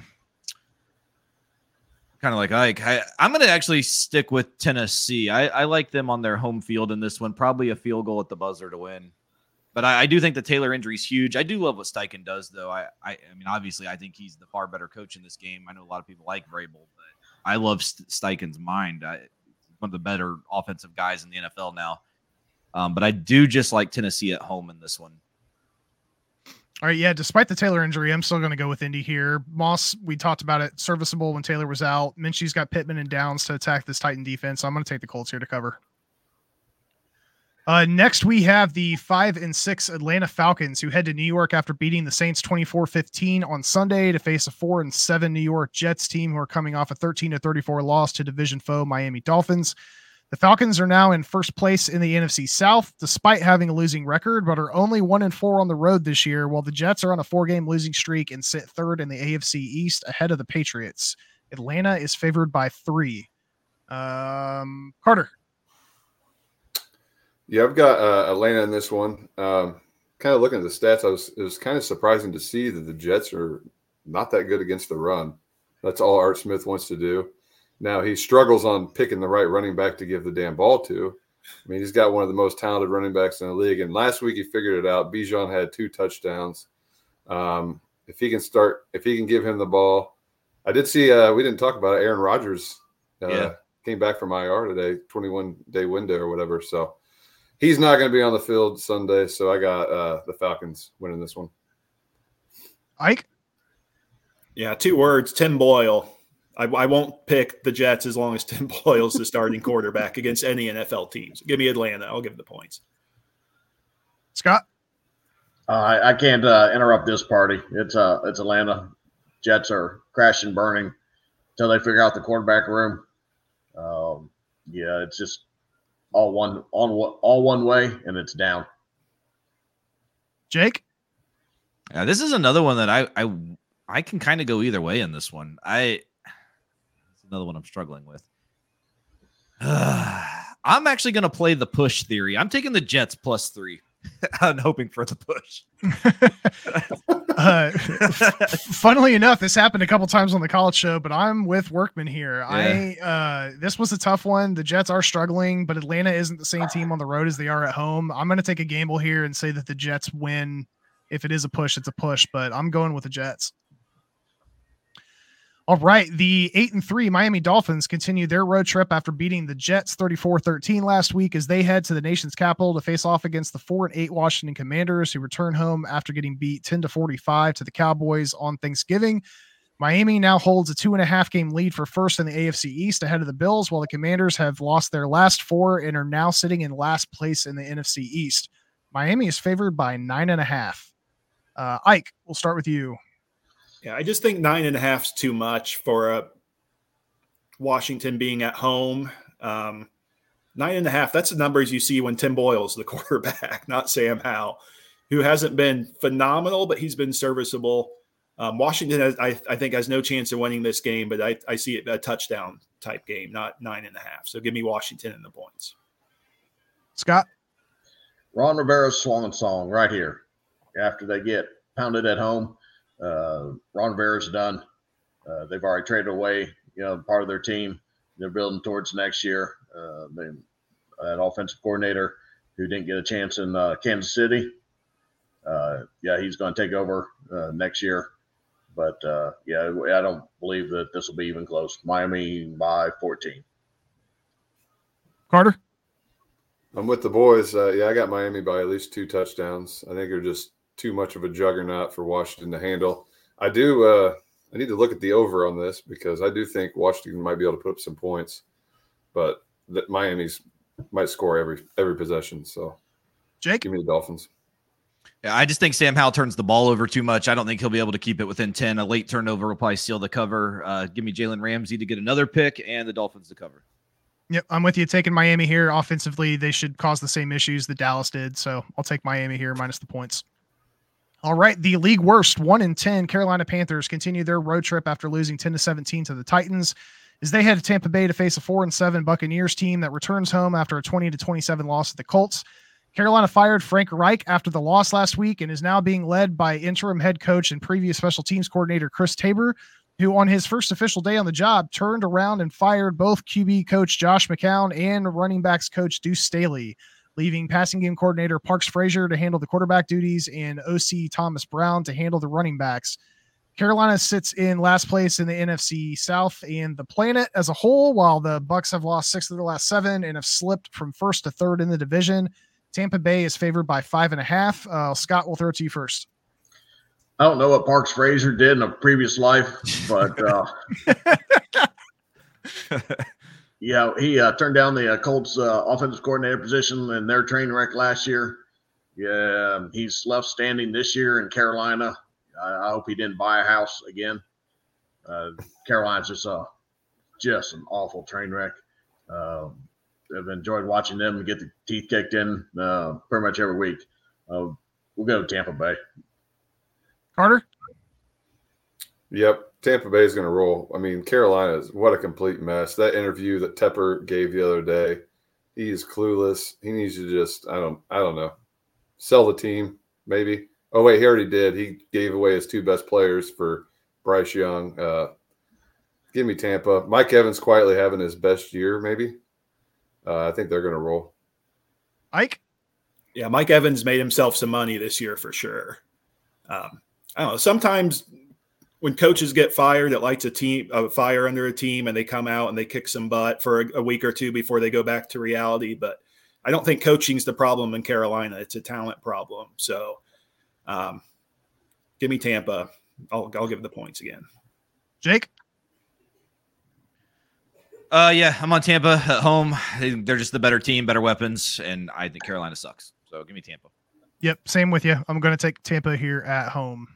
kind of like Ike. I, I'm going to actually stick with Tennessee. I, I like them on their home field in this one. Probably a field goal at the buzzer to win. But I, I do think the Taylor injury is huge. I do love what Steichen does, though. I, I, I mean, obviously, I think he's the far better coach in this game. I know a lot of people like Vrabel, but I love St- Steichen's mind. I, one of the better offensive guys in the NFL now. Um, but I do just like Tennessee at home in this one. All right, yeah. Despite the Taylor injury, I'm still going to go with Indy here. Moss, we talked about it, serviceable when Taylor was out. Minshew's got Pittman and Downs to attack this Titan defense. So I'm going to take the Colts here to cover. Uh, next, we have the five and six Atlanta Falcons who head to New York after beating the Saints 24 15 on Sunday to face a four and seven New York Jets team who are coming off a 13 to 34 loss to division foe Miami Dolphins. The Falcons are now in first place in the NFC South, despite having a losing record, but are only one and four on the road this year, while the Jets are on a four game losing streak and sit third in the AFC East ahead of the Patriots. Atlanta is favored by three. Um, Carter. Yeah, I've got uh, Atlanta in this one. Um, kind of looking at the stats, I was it was kind of surprising to see that the Jets are not that good against the run. That's all Art Smith wants to do. Now he struggles on picking the right running back to give the damn ball to. I mean, he's got one of the most talented running backs in the league. And last week he figured it out. Bijan had two touchdowns. Um, if he can start, if he can give him the ball, I did see. Uh, we didn't talk about it. Aaron Rodgers uh, Yeah. came back from IR today, 21 day window or whatever. So he's not going to be on the field Sunday. So I got uh, the Falcons winning this one. Ike. Yeah, two words Tim Boyle. I, I won't pick the Jets as long as Tim Boyle's the starting quarterback against any NFL teams. Give me Atlanta. I'll give the points. Scott. Uh, I, I can't uh, interrupt this party. It's uh, it's Atlanta. Jets are crashing, burning until they figure out the quarterback room. Um, yeah, it's just all one on all one way, and it's down. Jake. Yeah, this is another one that I I I can kind of go either way in this one. I it's another one I'm struggling with. I'm actually going to play the push theory. I'm taking the Jets plus three. I'm hoping for the push. uh, funnily enough, this happened a couple times on the college show, but I'm with Workman here. I uh, this was a tough one. The Jets are struggling, but Atlanta isn't the same team on the road as they are at home. I'm going to take a gamble here and say that the Jets win. If it is a push, it's a push, but I'm going with the Jets. All right. The eight and three Miami Dolphins continue their road trip after beating the Jets 34 13 last week as they head to the nation's capital to face off against the four and eight Washington Commanders, who return home after getting beat 10 to 45 to the Cowboys on Thanksgiving. Miami now holds a two and a half game lead for first in the AFC East ahead of the Bills, while the Commanders have lost their last four and are now sitting in last place in the NFC East. Miami is favored by nine and a half. Uh, Ike, we'll start with you. Yeah, I just think nine and a half is too much for a Washington being at home. Um, nine and a half, that's the numbers you see when Tim Boyle's the quarterback, not Sam Howell, who hasn't been phenomenal, but he's been serviceable. Um, Washington, has, I, I, think, has no chance of winning this game, but I, I see it a touchdown type game, not nine and a half. So give me Washington in the points. Scott? Ron Rivera's swan song right here after they get pounded at home uh, Ron Rivera's done. Uh, they've already traded away, you know, part of their team. They're building towards next year. Uh, they, an offensive coordinator who didn't get a chance in uh, Kansas City. Uh, yeah, he's going to take over uh, next year. But uh, yeah, I don't believe that this will be even close. Miami by 14. Carter? I'm with the boys. Uh, yeah, I got Miami by at least two touchdowns. I think they're just too much of a juggernaut for Washington to handle. I do. Uh, I need to look at the over on this because I do think Washington might be able to put up some points, but that Miami's might score every every possession. So, Jake, give me the Dolphins. Yeah, I just think Sam Howell turns the ball over too much. I don't think he'll be able to keep it within 10. A late turnover will probably seal the cover. Uh, give me Jalen Ramsey to get another pick and the Dolphins to cover. Yep, I'm with you. Taking Miami here. Offensively, they should cause the same issues that Dallas did. So I'll take Miami here minus the points. All right, the league worst one in ten Carolina Panthers continue their road trip after losing ten to seventeen to the Titans, as they head to Tampa Bay to face a four and seven Buccaneers team that returns home after a twenty to twenty seven loss at the Colts. Carolina fired Frank Reich after the loss last week and is now being led by interim head coach and previous special teams coordinator Chris Tabor, who on his first official day on the job turned around and fired both QB coach Josh McCown and running backs coach Deuce Staley leaving passing game coordinator Parks Frazier to handle the quarterback duties and OC Thomas Brown to handle the running backs. Carolina sits in last place in the NFC South and the planet as a whole, while the Bucks have lost six of the last seven and have slipped from first to third in the division. Tampa Bay is favored by five and a half. Uh, Scott, will throw it to you first. I don't know what Parks Frazier did in a previous life, but uh, Yeah, he uh, turned down the uh, Colts uh, offensive coordinator position in their train wreck last year. Yeah, he's left standing this year in Carolina. I, I hope he didn't buy a house again. Uh, Carolina's just a just an awful train wreck. Um, I've enjoyed watching them get the teeth kicked in uh, pretty much every week. Uh, we'll go to Tampa Bay. Carter. Yep, Tampa Bay is going to roll. I mean, Carolina is what a complete mess. That interview that Tepper gave the other day, he is clueless. He needs to just I don't I don't know, sell the team maybe. Oh wait, he already did. He gave away his two best players for Bryce Young. Uh, give me Tampa. Mike Evans quietly having his best year, maybe. Uh, I think they're going to roll. Ike. Yeah, Mike Evans made himself some money this year for sure. Um, I don't know. Sometimes when coaches get fired, it lights a team a fire under a team, and they come out and they kick some butt for a, a week or two before they go back to reality. But I don't think coaching's the problem in Carolina; it's a talent problem. So, um, give me Tampa. I'll I'll give the points again. Jake. Uh, yeah, I'm on Tampa at home. They're just the better team, better weapons, and I think Carolina sucks. So give me Tampa. Yep, same with you. I'm going to take Tampa here at home.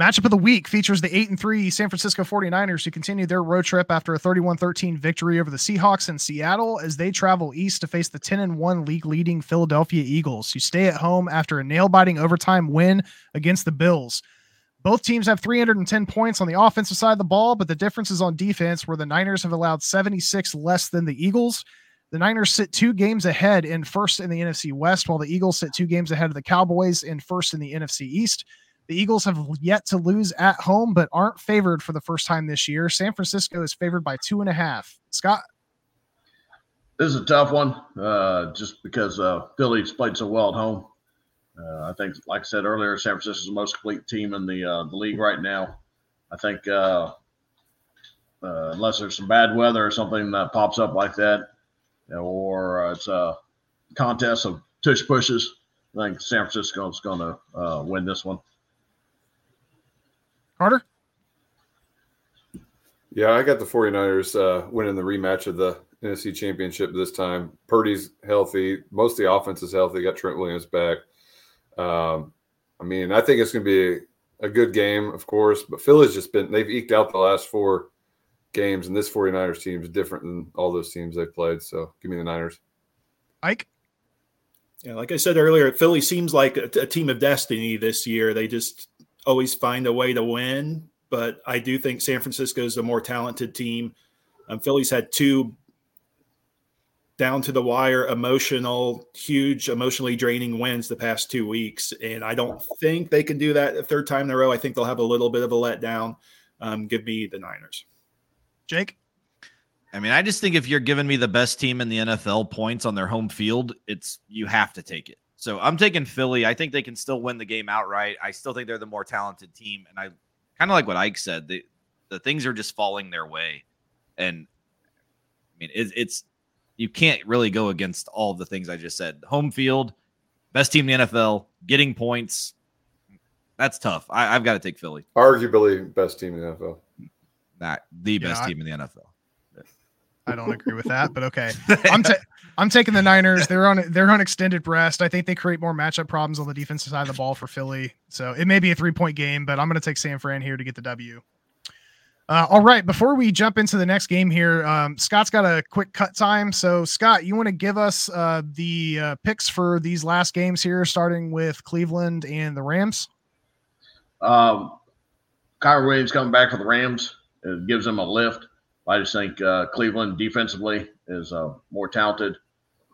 Matchup of the week features the 8 and 3 San Francisco 49ers who continue their road trip after a 31-13 victory over the Seahawks in Seattle as they travel east to face the 10 and 1 league leading Philadelphia Eagles who stay at home after a nail-biting overtime win against the Bills. Both teams have 310 points on the offensive side of the ball, but the difference is on defense where the Niners have allowed 76 less than the Eagles. The Niners sit two games ahead in first in the NFC West, while the Eagles sit two games ahead of the Cowboys in first in the NFC East. The Eagles have yet to lose at home, but aren't favored for the first time this year. San Francisco is favored by two and a half. Scott, This is a tough one, uh, just because uh, Philly's played so well at home. Uh, I think, like I said earlier, San Francisco's the most complete team in the uh, the league right now. I think, uh, uh, unless there's some bad weather or something that pops up like that, or uh, it's a contest of tush pushes, I think San Francisco's going to uh, win this one. Carter, Yeah, I got the 49ers uh, winning the rematch of the NFC Championship this time. Purdy's healthy. Most of the offense is healthy. Got Trent Williams back. Um, I mean, I think it's going to be a good game, of course, but Philly's just been, they've eked out the last four games, and this 49ers team is different than all those teams they've played. So give me the Niners. Ike, Yeah, like I said earlier, Philly seems like a, a team of destiny this year. They just always find a way to win. But I do think San Francisco is a more talented team. Um, Philly's had two down to the wire, emotional, huge, emotionally draining wins the past two weeks, and I don't think they can do that a third time in a row. I think they'll have a little bit of a letdown. Um, give me the Niners. Jake, I mean, I just think if you're giving me the best team in the NFL points on their home field, it's you have to take it. So I'm taking Philly. I think they can still win the game outright. I still think they're the more talented team, and I kind of like what Ike said. The the things are just falling their way, and I mean, it's, it's you can't really go against all of the things I just said. Home field, best team in the NFL, getting points. That's tough. I, I've got to take Philly. Arguably best team in the NFL. Not the Yeah, best I- team in the NFL. I don't agree with that, but okay. I'm ta- I'm taking the Niners. They're on they're on extended rest. I think they create more matchup problems on the defensive side of the ball for Philly. So it may be a three point game, but I'm going to take San Fran here to get the W. Uh, all right, before we jump into the next game here, um, Scott's got a quick cut time. So Scott, you want to give us uh, the uh, picks for these last games here, starting with Cleveland and the Rams. Um, Kyren Williams coming back for the Rams it gives them a lift. I just think uh, Cleveland defensively is uh, more talented,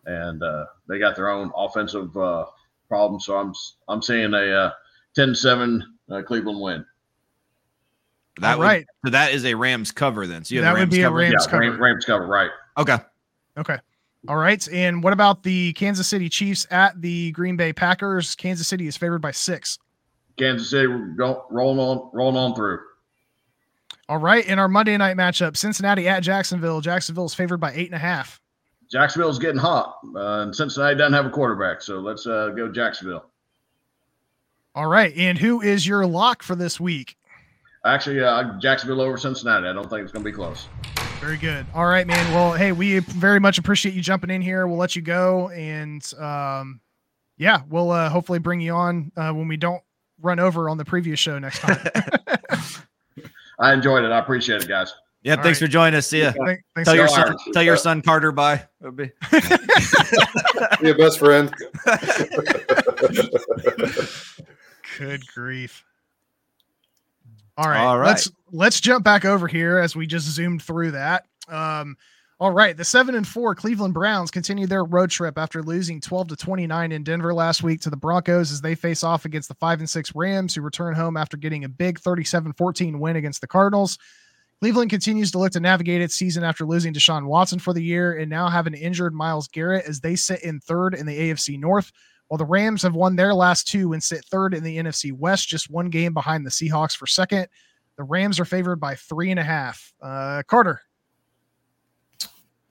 and uh, they got their own offensive uh, problems. So I'm I'm seeing a uh, 10-7 uh, Cleveland win. That All would- right, so that is a Rams cover then. So you have That the would Rams be a. Rams yeah, cover. Rams cover right. Okay. Okay. All right. And what about the Kansas City Chiefs at the Green Bay Packers? Kansas City is favored by six. Kansas City rolling on rolling on through. All right. In our Monday night matchup, Cincinnati at Jacksonville. Jacksonville is favored by eight and a half. Jacksonville's getting hot, uh, and Cincinnati doesn't have a quarterback, so let's uh, go Jacksonville. All right. And who is your lock for this week? Actually, uh, Jacksonville over Cincinnati. I don't think it's going to be close. Very good. All right, man. Well, hey, we very much appreciate you jumping in here. We'll let you go. And um, yeah, we'll uh, hopefully bring you on uh, when we don't run over on the previous show next time. I enjoyed it. I appreciate it, guys. Yeah. All thanks right. for joining us. See ya. Thank- thanks Tell your son, tell your son Carter bye. That'd be- your best friend. Good grief. All right. All right. Let's let's jump back over here as we just zoomed through that. Um all right, the 7 and 4 Cleveland Browns continue their road trip after losing 12 to 29 in Denver last week to the Broncos as they face off against the 5 and 6 Rams who return home after getting a big 37-14 win against the Cardinals. Cleveland continues to look to navigate its season after losing Deshaun Watson for the year and now have an injured Myles Garrett as they sit in third in the AFC North. While the Rams have won their last two and sit third in the NFC West, just one game behind the Seahawks for second. The Rams are favored by three and a half. Uh, Carter,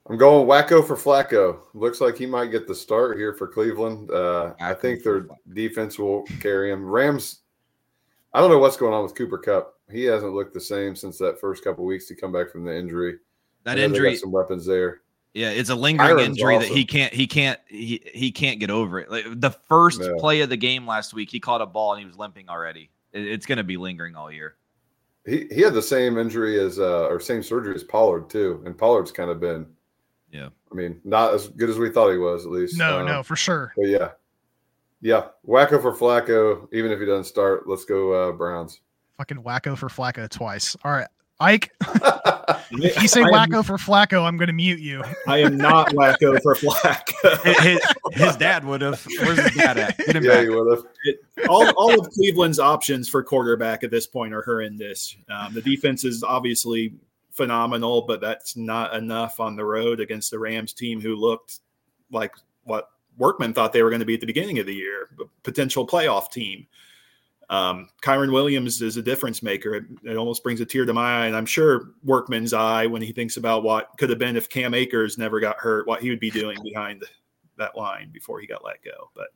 I'm going wacko for Flacco. Looks like he might get the start here for Cleveland. Uh, I think their defense will carry him. Rams. I don't know what's going on with Cooper Kupp. He hasn't looked the same since that first couple weeks to come back from the injury. That know they got injury, some weapons there. yeah, it's a lingering Tyron's injury that he can't, he can't, he, he can't get over it. Like the first Yeah. play of the game last week, he caught a ball and he was limping already. It- it's going to be lingering all year. He he had the same injury as uh, or same surgery as Pollard too, and Pollard's kind of been. Yeah. I mean, not as good as we thought he was, at least. no, Um, no, for sure. But yeah, yeah, wacko for Flacco. Even if he doesn't start, let's go uh, Browns. Fucking wacko for Flacco twice. All right. Ike, if you say I am- wacko for Flacco, I'm going to mute you. I am not wacko for Flacco. his, his dad would have. Where's his dad at? Get him yeah, back. you would have. all, all of Cleveland's options for quarterback at this point are horrendous. Um, the defense is obviously phenomenal, but that's not enough on the road against the Rams team who looked like what Workman thought they were going to be at the beginning of the year, a potential playoff team. Um, Kyren Williams is a difference maker. It, it almost brings a tear to my eye, and I'm sure Workman's eye when he thinks about what could have been if Cam Akers never got hurt, what he would be doing behind that line before he got let go. But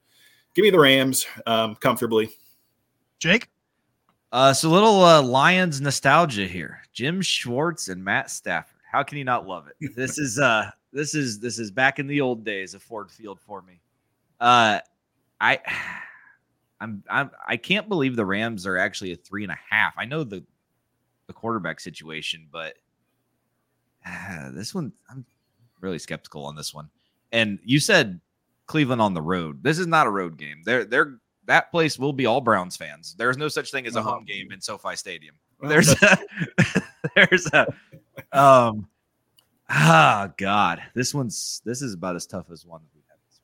give me the Rams um, comfortably. Jake, Uh, so little uh, Lions nostalgia here. Jim Schwartz and Matt Stafford. How can you not love it? This is uh this is this is back in the old days of Ford Field for me. Uh I I'm I'm I can't believe the Rams are actually a three and a half. I know the the quarterback situation, but uh, this one I'm really skeptical on this one. And you said Cleveland on the road. This is not a road game. They're they're that place will be all Browns fans. There's no such thing as a Uh-huh. home game in SoFi Stadium. There's a, there's a um ah God. This one's this is about as tough as one we had. this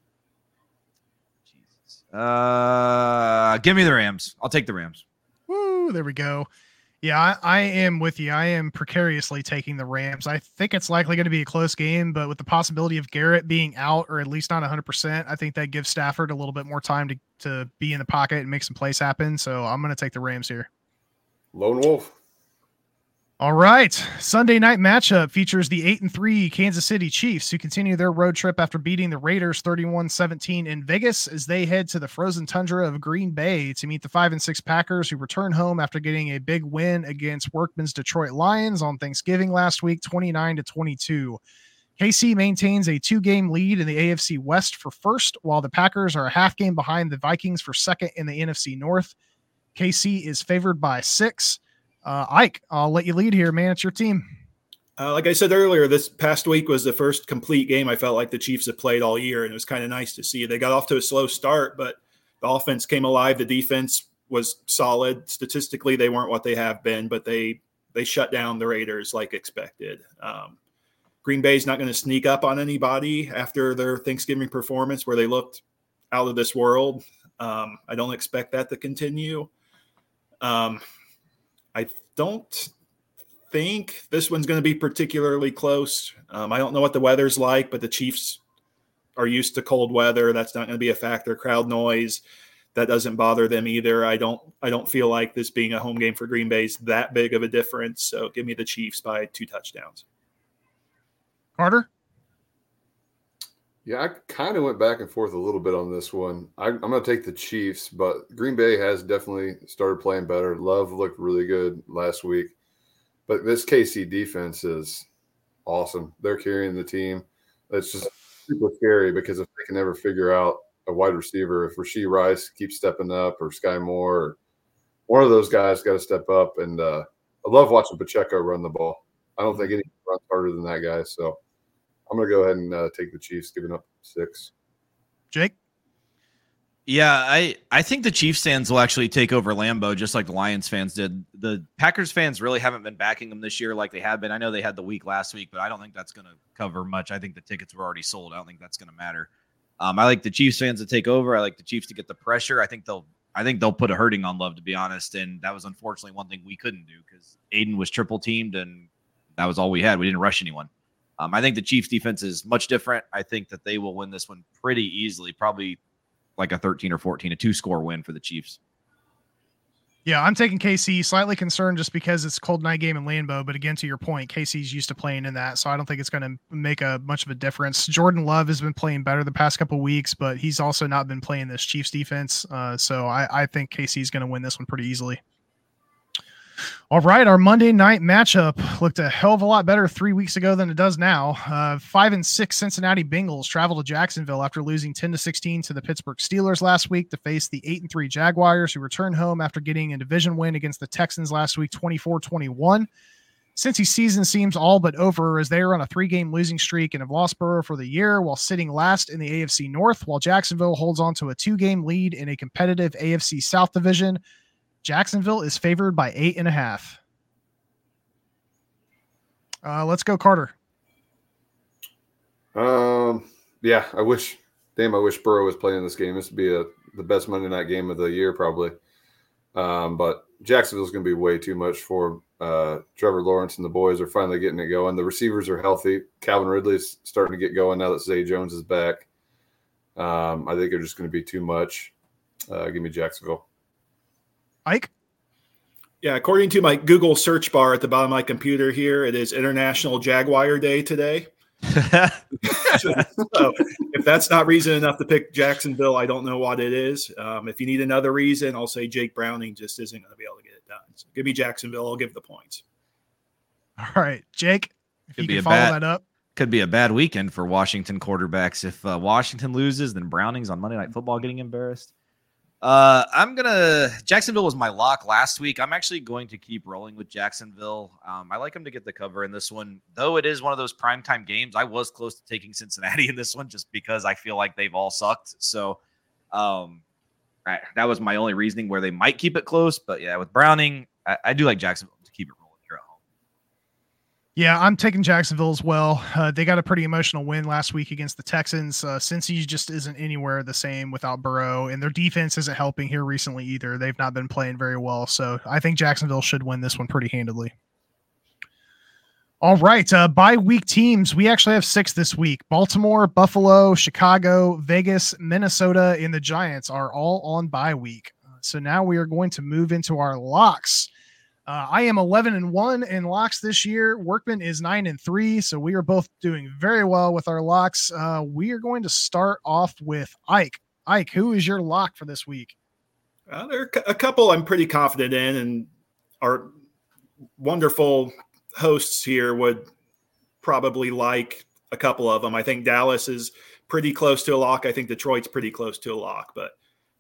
week. Jesus. Uh give me the Rams. I'll take the Rams. Woo, there we go. Yeah, I, I am with you. I am precariously taking the Rams. I think it's likely going to be a close game, but with the possibility of Garrett being out or at least not 100%, I think that gives Stafford a little bit more time to, to be in the pocket and make some plays happen. So I'm going to take the Rams here. Lone Wolf. All right. Sunday night matchup features the 8 and 3 Kansas City Chiefs who continue their road trip after beating the Raiders 31-17 in Vegas as they head to the frozen tundra of Green Bay to meet the 5 and 6 Packers who return home after getting a big win against Workman's Detroit Lions on Thanksgiving last week 29 to 22. KC maintains a two-game lead in the AFC West for first while the Packers are a half game behind the Vikings for second in the NFC North. KC is favored by 6. Uh, Ike, I'll let you lead here, man. It's your team. Uh, like I said earlier, this past week was the first complete game I felt like the Chiefs have played all year, and it was kind of nice to see. They got off to a slow start, but the offense came alive. The defense was solid. Statistically, they weren't what they have been, but they they shut down the Raiders like expected. Um, Green Bay's not going to sneak up on anybody after their Thanksgiving performance, where they looked out of this world. Um, I don't expect that to continue. Um, I don't think this one's going to be particularly close. Um, I don't know what the weather's like, but the Chiefs are used to cold weather. That's not going to be a factor. Crowd noise that doesn't bother them either. I don't. I don't feel like this being a home game for Green Bay's that big of a difference. So give me the Chiefs by two touchdowns. Carter? Yeah, I kind of went back and forth a little bit on this one. I, I'm going to take the Chiefs, but Green Bay has definitely started playing better. Love looked really good last week, but this KC defense is awesome. They're carrying the team. It's just super scary because if they can never figure out a wide receiver, if Rashee Rice keeps stepping up or Skyy Moore, or one of those guys got to step up. And uh, I love watching Pacheco run the ball. I don't think any runs harder than that guy. So I'm going to go ahead and uh, take the Chiefs, giving up six. Jake? Yeah, I I think the Chiefs fans will actually take over Lambeau just like the Lions fans did. The Packers fans really haven't been backing them this year like they have been. I know they had the week last week, but I don't think that's going to cover much. I think the tickets were already sold. I don't think that's going to matter. Um, I like the Chiefs fans to take over. I like the Chiefs to get the pressure. I think they'll I think they'll put a hurting on Love to be honest, and that was unfortunately one thing we couldn't do because Aidan was triple teamed and that was all we had. We didn't rush anyone. Um, I think the Chiefs defense is much different. I think that they will win this one pretty easily, probably like a 13 or 14, a two score win for the Chiefs. Yeah, I'm taking KC. Slightly concerned just because it's cold night game in Lambeau. But again, to your point, KC's used to playing in that, so I don't think it's going to make a much of a difference. Jordan Love has been playing better the past couple weeks, but he's also not been playing this Chiefs defense. Uh, so I, I think KC's going to win this one pretty easily. All right, our Monday night matchup looked a hell of a lot better three weeks ago than it does now. Uh, five and six Cincinnati Bengals travel to Jacksonville after losing ten to sixteen to the Pittsburgh Steelers last week to face the eight and three Jaguars, who return home after getting a division win against the Texans last week, 24-21. Cincy's season seems all but over as they are on a three-game losing streak and have lost Burrow for the year while sitting last in the AFC North, while Jacksonville holds on to a two-game lead in a competitive AFC South division. Jacksonville is favored by eight and a half. Uh, let's go, Carter. Um, yeah, I wish. Damn, I wish Burrow was playing this game. This would be a the best Monday night game of the year, probably. Um, but Jacksonville's going to be way too much for uh, Trevor Lawrence and the boys are finally getting it going. The receivers are healthy. Calvin Ridley's starting to get going now that Zay Jones is back. Um, I think they're just going to be too much. Uh, give me Jacksonville. Ike. Yeah, according to my Google search bar at the bottom of my computer here, it is International Jaguar Day today. so if that's not reason enough to pick Jacksonville, I don't know what it is. Um, if you need another reason, I'll say Jake Browning just isn't going to be able to get it done. So give me Jacksonville. I'll give the points. All right, Jake. If Could you be can a follow bad- that up. Could be a bad weekend for Washington quarterbacks. If uh, Washington loses, then Browning's on Monday Night Football getting embarrassed. Uh, I'm gonna. Jacksonville was my lock last week. I'm actually going to keep rolling with Jacksonville. Um, I like them to get the cover in this one, though it is one of those primetime games. I was close to taking Cincinnati in this one just because I feel like they've all sucked. So, um, I, that was my only reasoning where they might keep it close. But yeah, with Browning, I, I do like Jacksonville to keep it rolling here at home. Yeah, I'm taking Jacksonville as well. Uh, they got a pretty emotional win last week against the Texans. Uh, Cincy just isn't anywhere the same without Burrow, and their defense isn't helping here recently either. They've not been playing very well, so I think Jacksonville should win this one pretty handily. All right, uh, bye week teams. We actually have six this week. Baltimore, Buffalo, Chicago, Vegas, Minnesota, and the Giants are all on bye week. Uh, So now we are going to move into our locks. Uh, I am 11 and 1 in locks this year. Workman is 9 and 3. So we are both doing very well with our locks. Uh, we are going to start off with Ike. Ike, who is your lock for this week? Uh, there are a couple I'm pretty confident in, and our wonderful hosts here would probably like a couple of them. I think Dallas is pretty close to a lock. I think Detroit's pretty close to a lock, but but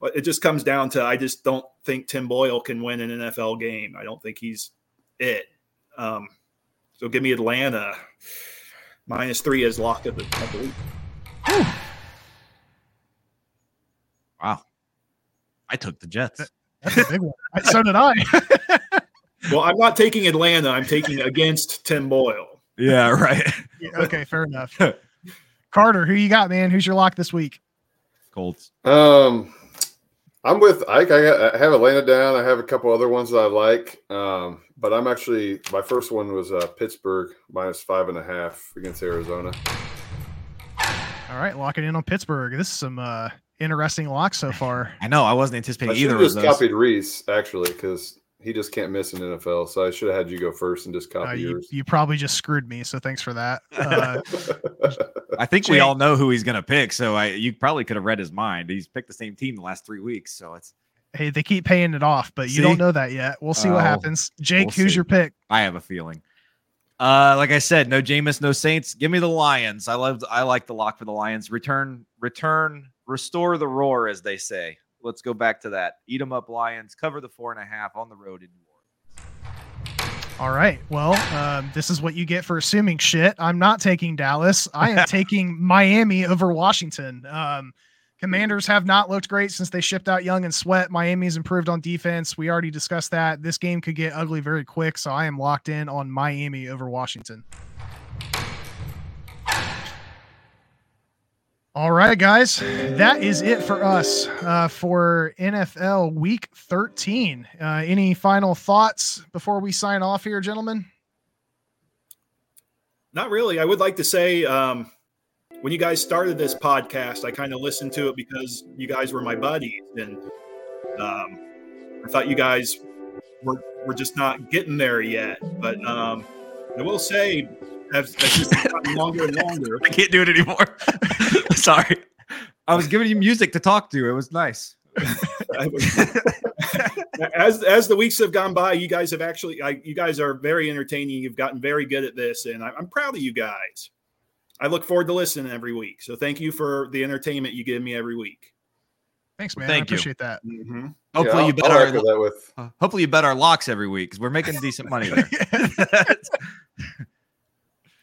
it just comes down to I just don't think Tim Boyle can win an NFL game. I don't think he's it. Um, so give me Atlanta minus three as lock of the, of the week. Wow, I took the Jets. That's a big one. so did I. Well, I'm not taking Atlanta. I'm taking against Tim Boyle. Yeah, right. Yeah, okay, fair enough. Carter, who you got, man? Who's your lock this week? Colts. Um, I'm with Ike. I, I have Atlanta down. I have a couple other ones that I like. Um, but I'm actually my first one was uh, Pittsburgh minus five and a half against Arizona. All right, locking in on Pittsburgh. This is some uh, interesting locks so far. I know I wasn't anticipating should either have of just those. copied Reese actually because he just can't miss an NFL. So I should have had you go first and just Uh, copy you, yours. you probably just screwed me, so thanks for that. Uh, I think we all know who he's going to pick. So I, you probably could have read his mind. He's picked the same team the last three weeks. So it's, hey, they keep paying it off, but you don't know that yet. We'll see what Oh, happens. Jake, we'll who's see. your pick? I have a feeling. Uh, like I said, no Jameis, no Saints. Give me the Lions. I love, I like the lock for the Lions. Return, return, restore the roar, as they say. Let's go back to that. Eat them up, Lions. Cover the four and a half on the road in New Orleans. All right. Well, um, this is what you get for assuming shit. I'm not taking Dallas. I am taking Miami over Washington. Um, commanders have not looked great since they shipped out Young and Sweat. Miami's improved on defense. We already discussed that. This game could get ugly very quick, so I am locked in on Miami over Washington. All right, guys, that is it for us uh, for NFL Week 13. Uh, any final thoughts before we sign off here, gentlemen? Not really. I would like to say um, when you guys started this podcast, I kind of listened to it because you guys were my buddies, and um, I thought you guys were were just not getting there yet. But um, I will say, as, as it's gotten longer and longer, I can't do it anymore. Sorry. I was giving you music to talk to. It was nice. As as the weeks have gone by, you guys have actually, I, you guys are very entertaining. You've gotten very good at this, and I, I'm proud of you guys. I look forward to listening every week. So thank you for the entertainment you give me every week. Thanks, man. Thank I you. appreciate that. Mm-hmm. Hopefully Yeah, you bet our that with uh, hopefully you bet our locks every week because we're making decent money there.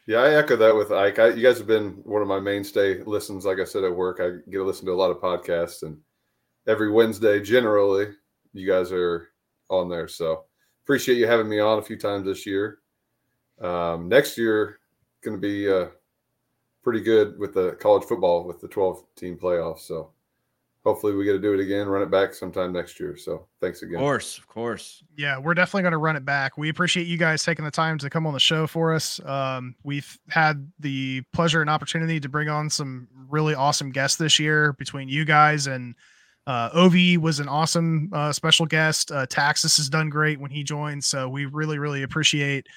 Yeah, I echo that with Ike. I, you guys have been one of my mainstay listens. Like I said at work, I get to listen to a lot of podcasts, and every Wednesday, generally, you guys are on there. So appreciate you having me on a few times this year. Um, next year, going to be uh, pretty good with the college football with the 12 team playoffs. So hopefully we get to do it again, run it back sometime next year. So thanks again. Of course, of course. Yeah, we're definitely going to run it back. We appreciate you guys taking the time to come on the show for us. Um, we've had the pleasure and opportunity to bring on some really awesome guests this year between you guys and uh, Ovi was an awesome uh, special guest. Uh, Taxis has done great when he joined, so we really, really appreciate.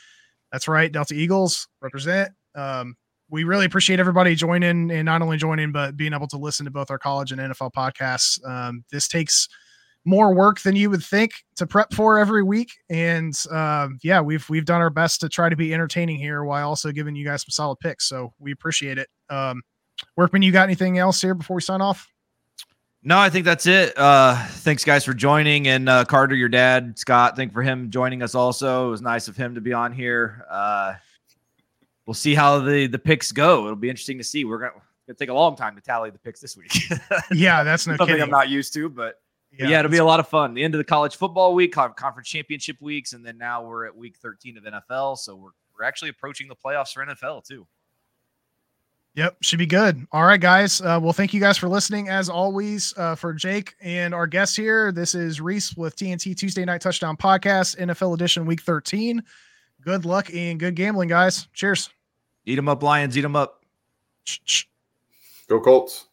That's right, Delta Eagles represent. Um, we really appreciate everybody joining and not only joining, but being able to listen to both our college and NFL podcasts. Um, this takes more work than you would think to prep for every week, and uh, yeah, we've we've done our best to try to be entertaining here while also giving you guys some solid picks. So we appreciate it. Um, Workman, you got anything else here before we sign off? No, I think that's it. Uh, thanks, guys, for joining. And uh, Carter, your dad, Scott, thank for him joining us. Also, it was nice of him to be on here. Uh, we'll see how the the picks go. It'll be interesting to see. We're gonna, gonna take a long time to tally the picks this week. yeah, that's no something kidding. I'm not used to, but yeah, yeah it'll be a lot of fun. The end of the college football week, conference championship weeks, and then now we're at week 13 of NFL. So we're we're actually approaching the playoffs for NFL too. Yep, should be good. All right, guys. Uh, well, thank you guys for listening. As always, uh, for Jake and our guests here, this is Reese with TNT Tuesday Night Touchdown Podcast, NFL Edition, Week 13. Good luck and good gambling, guys. Cheers. Eat them up, Lions. Eat them up. Go Colts.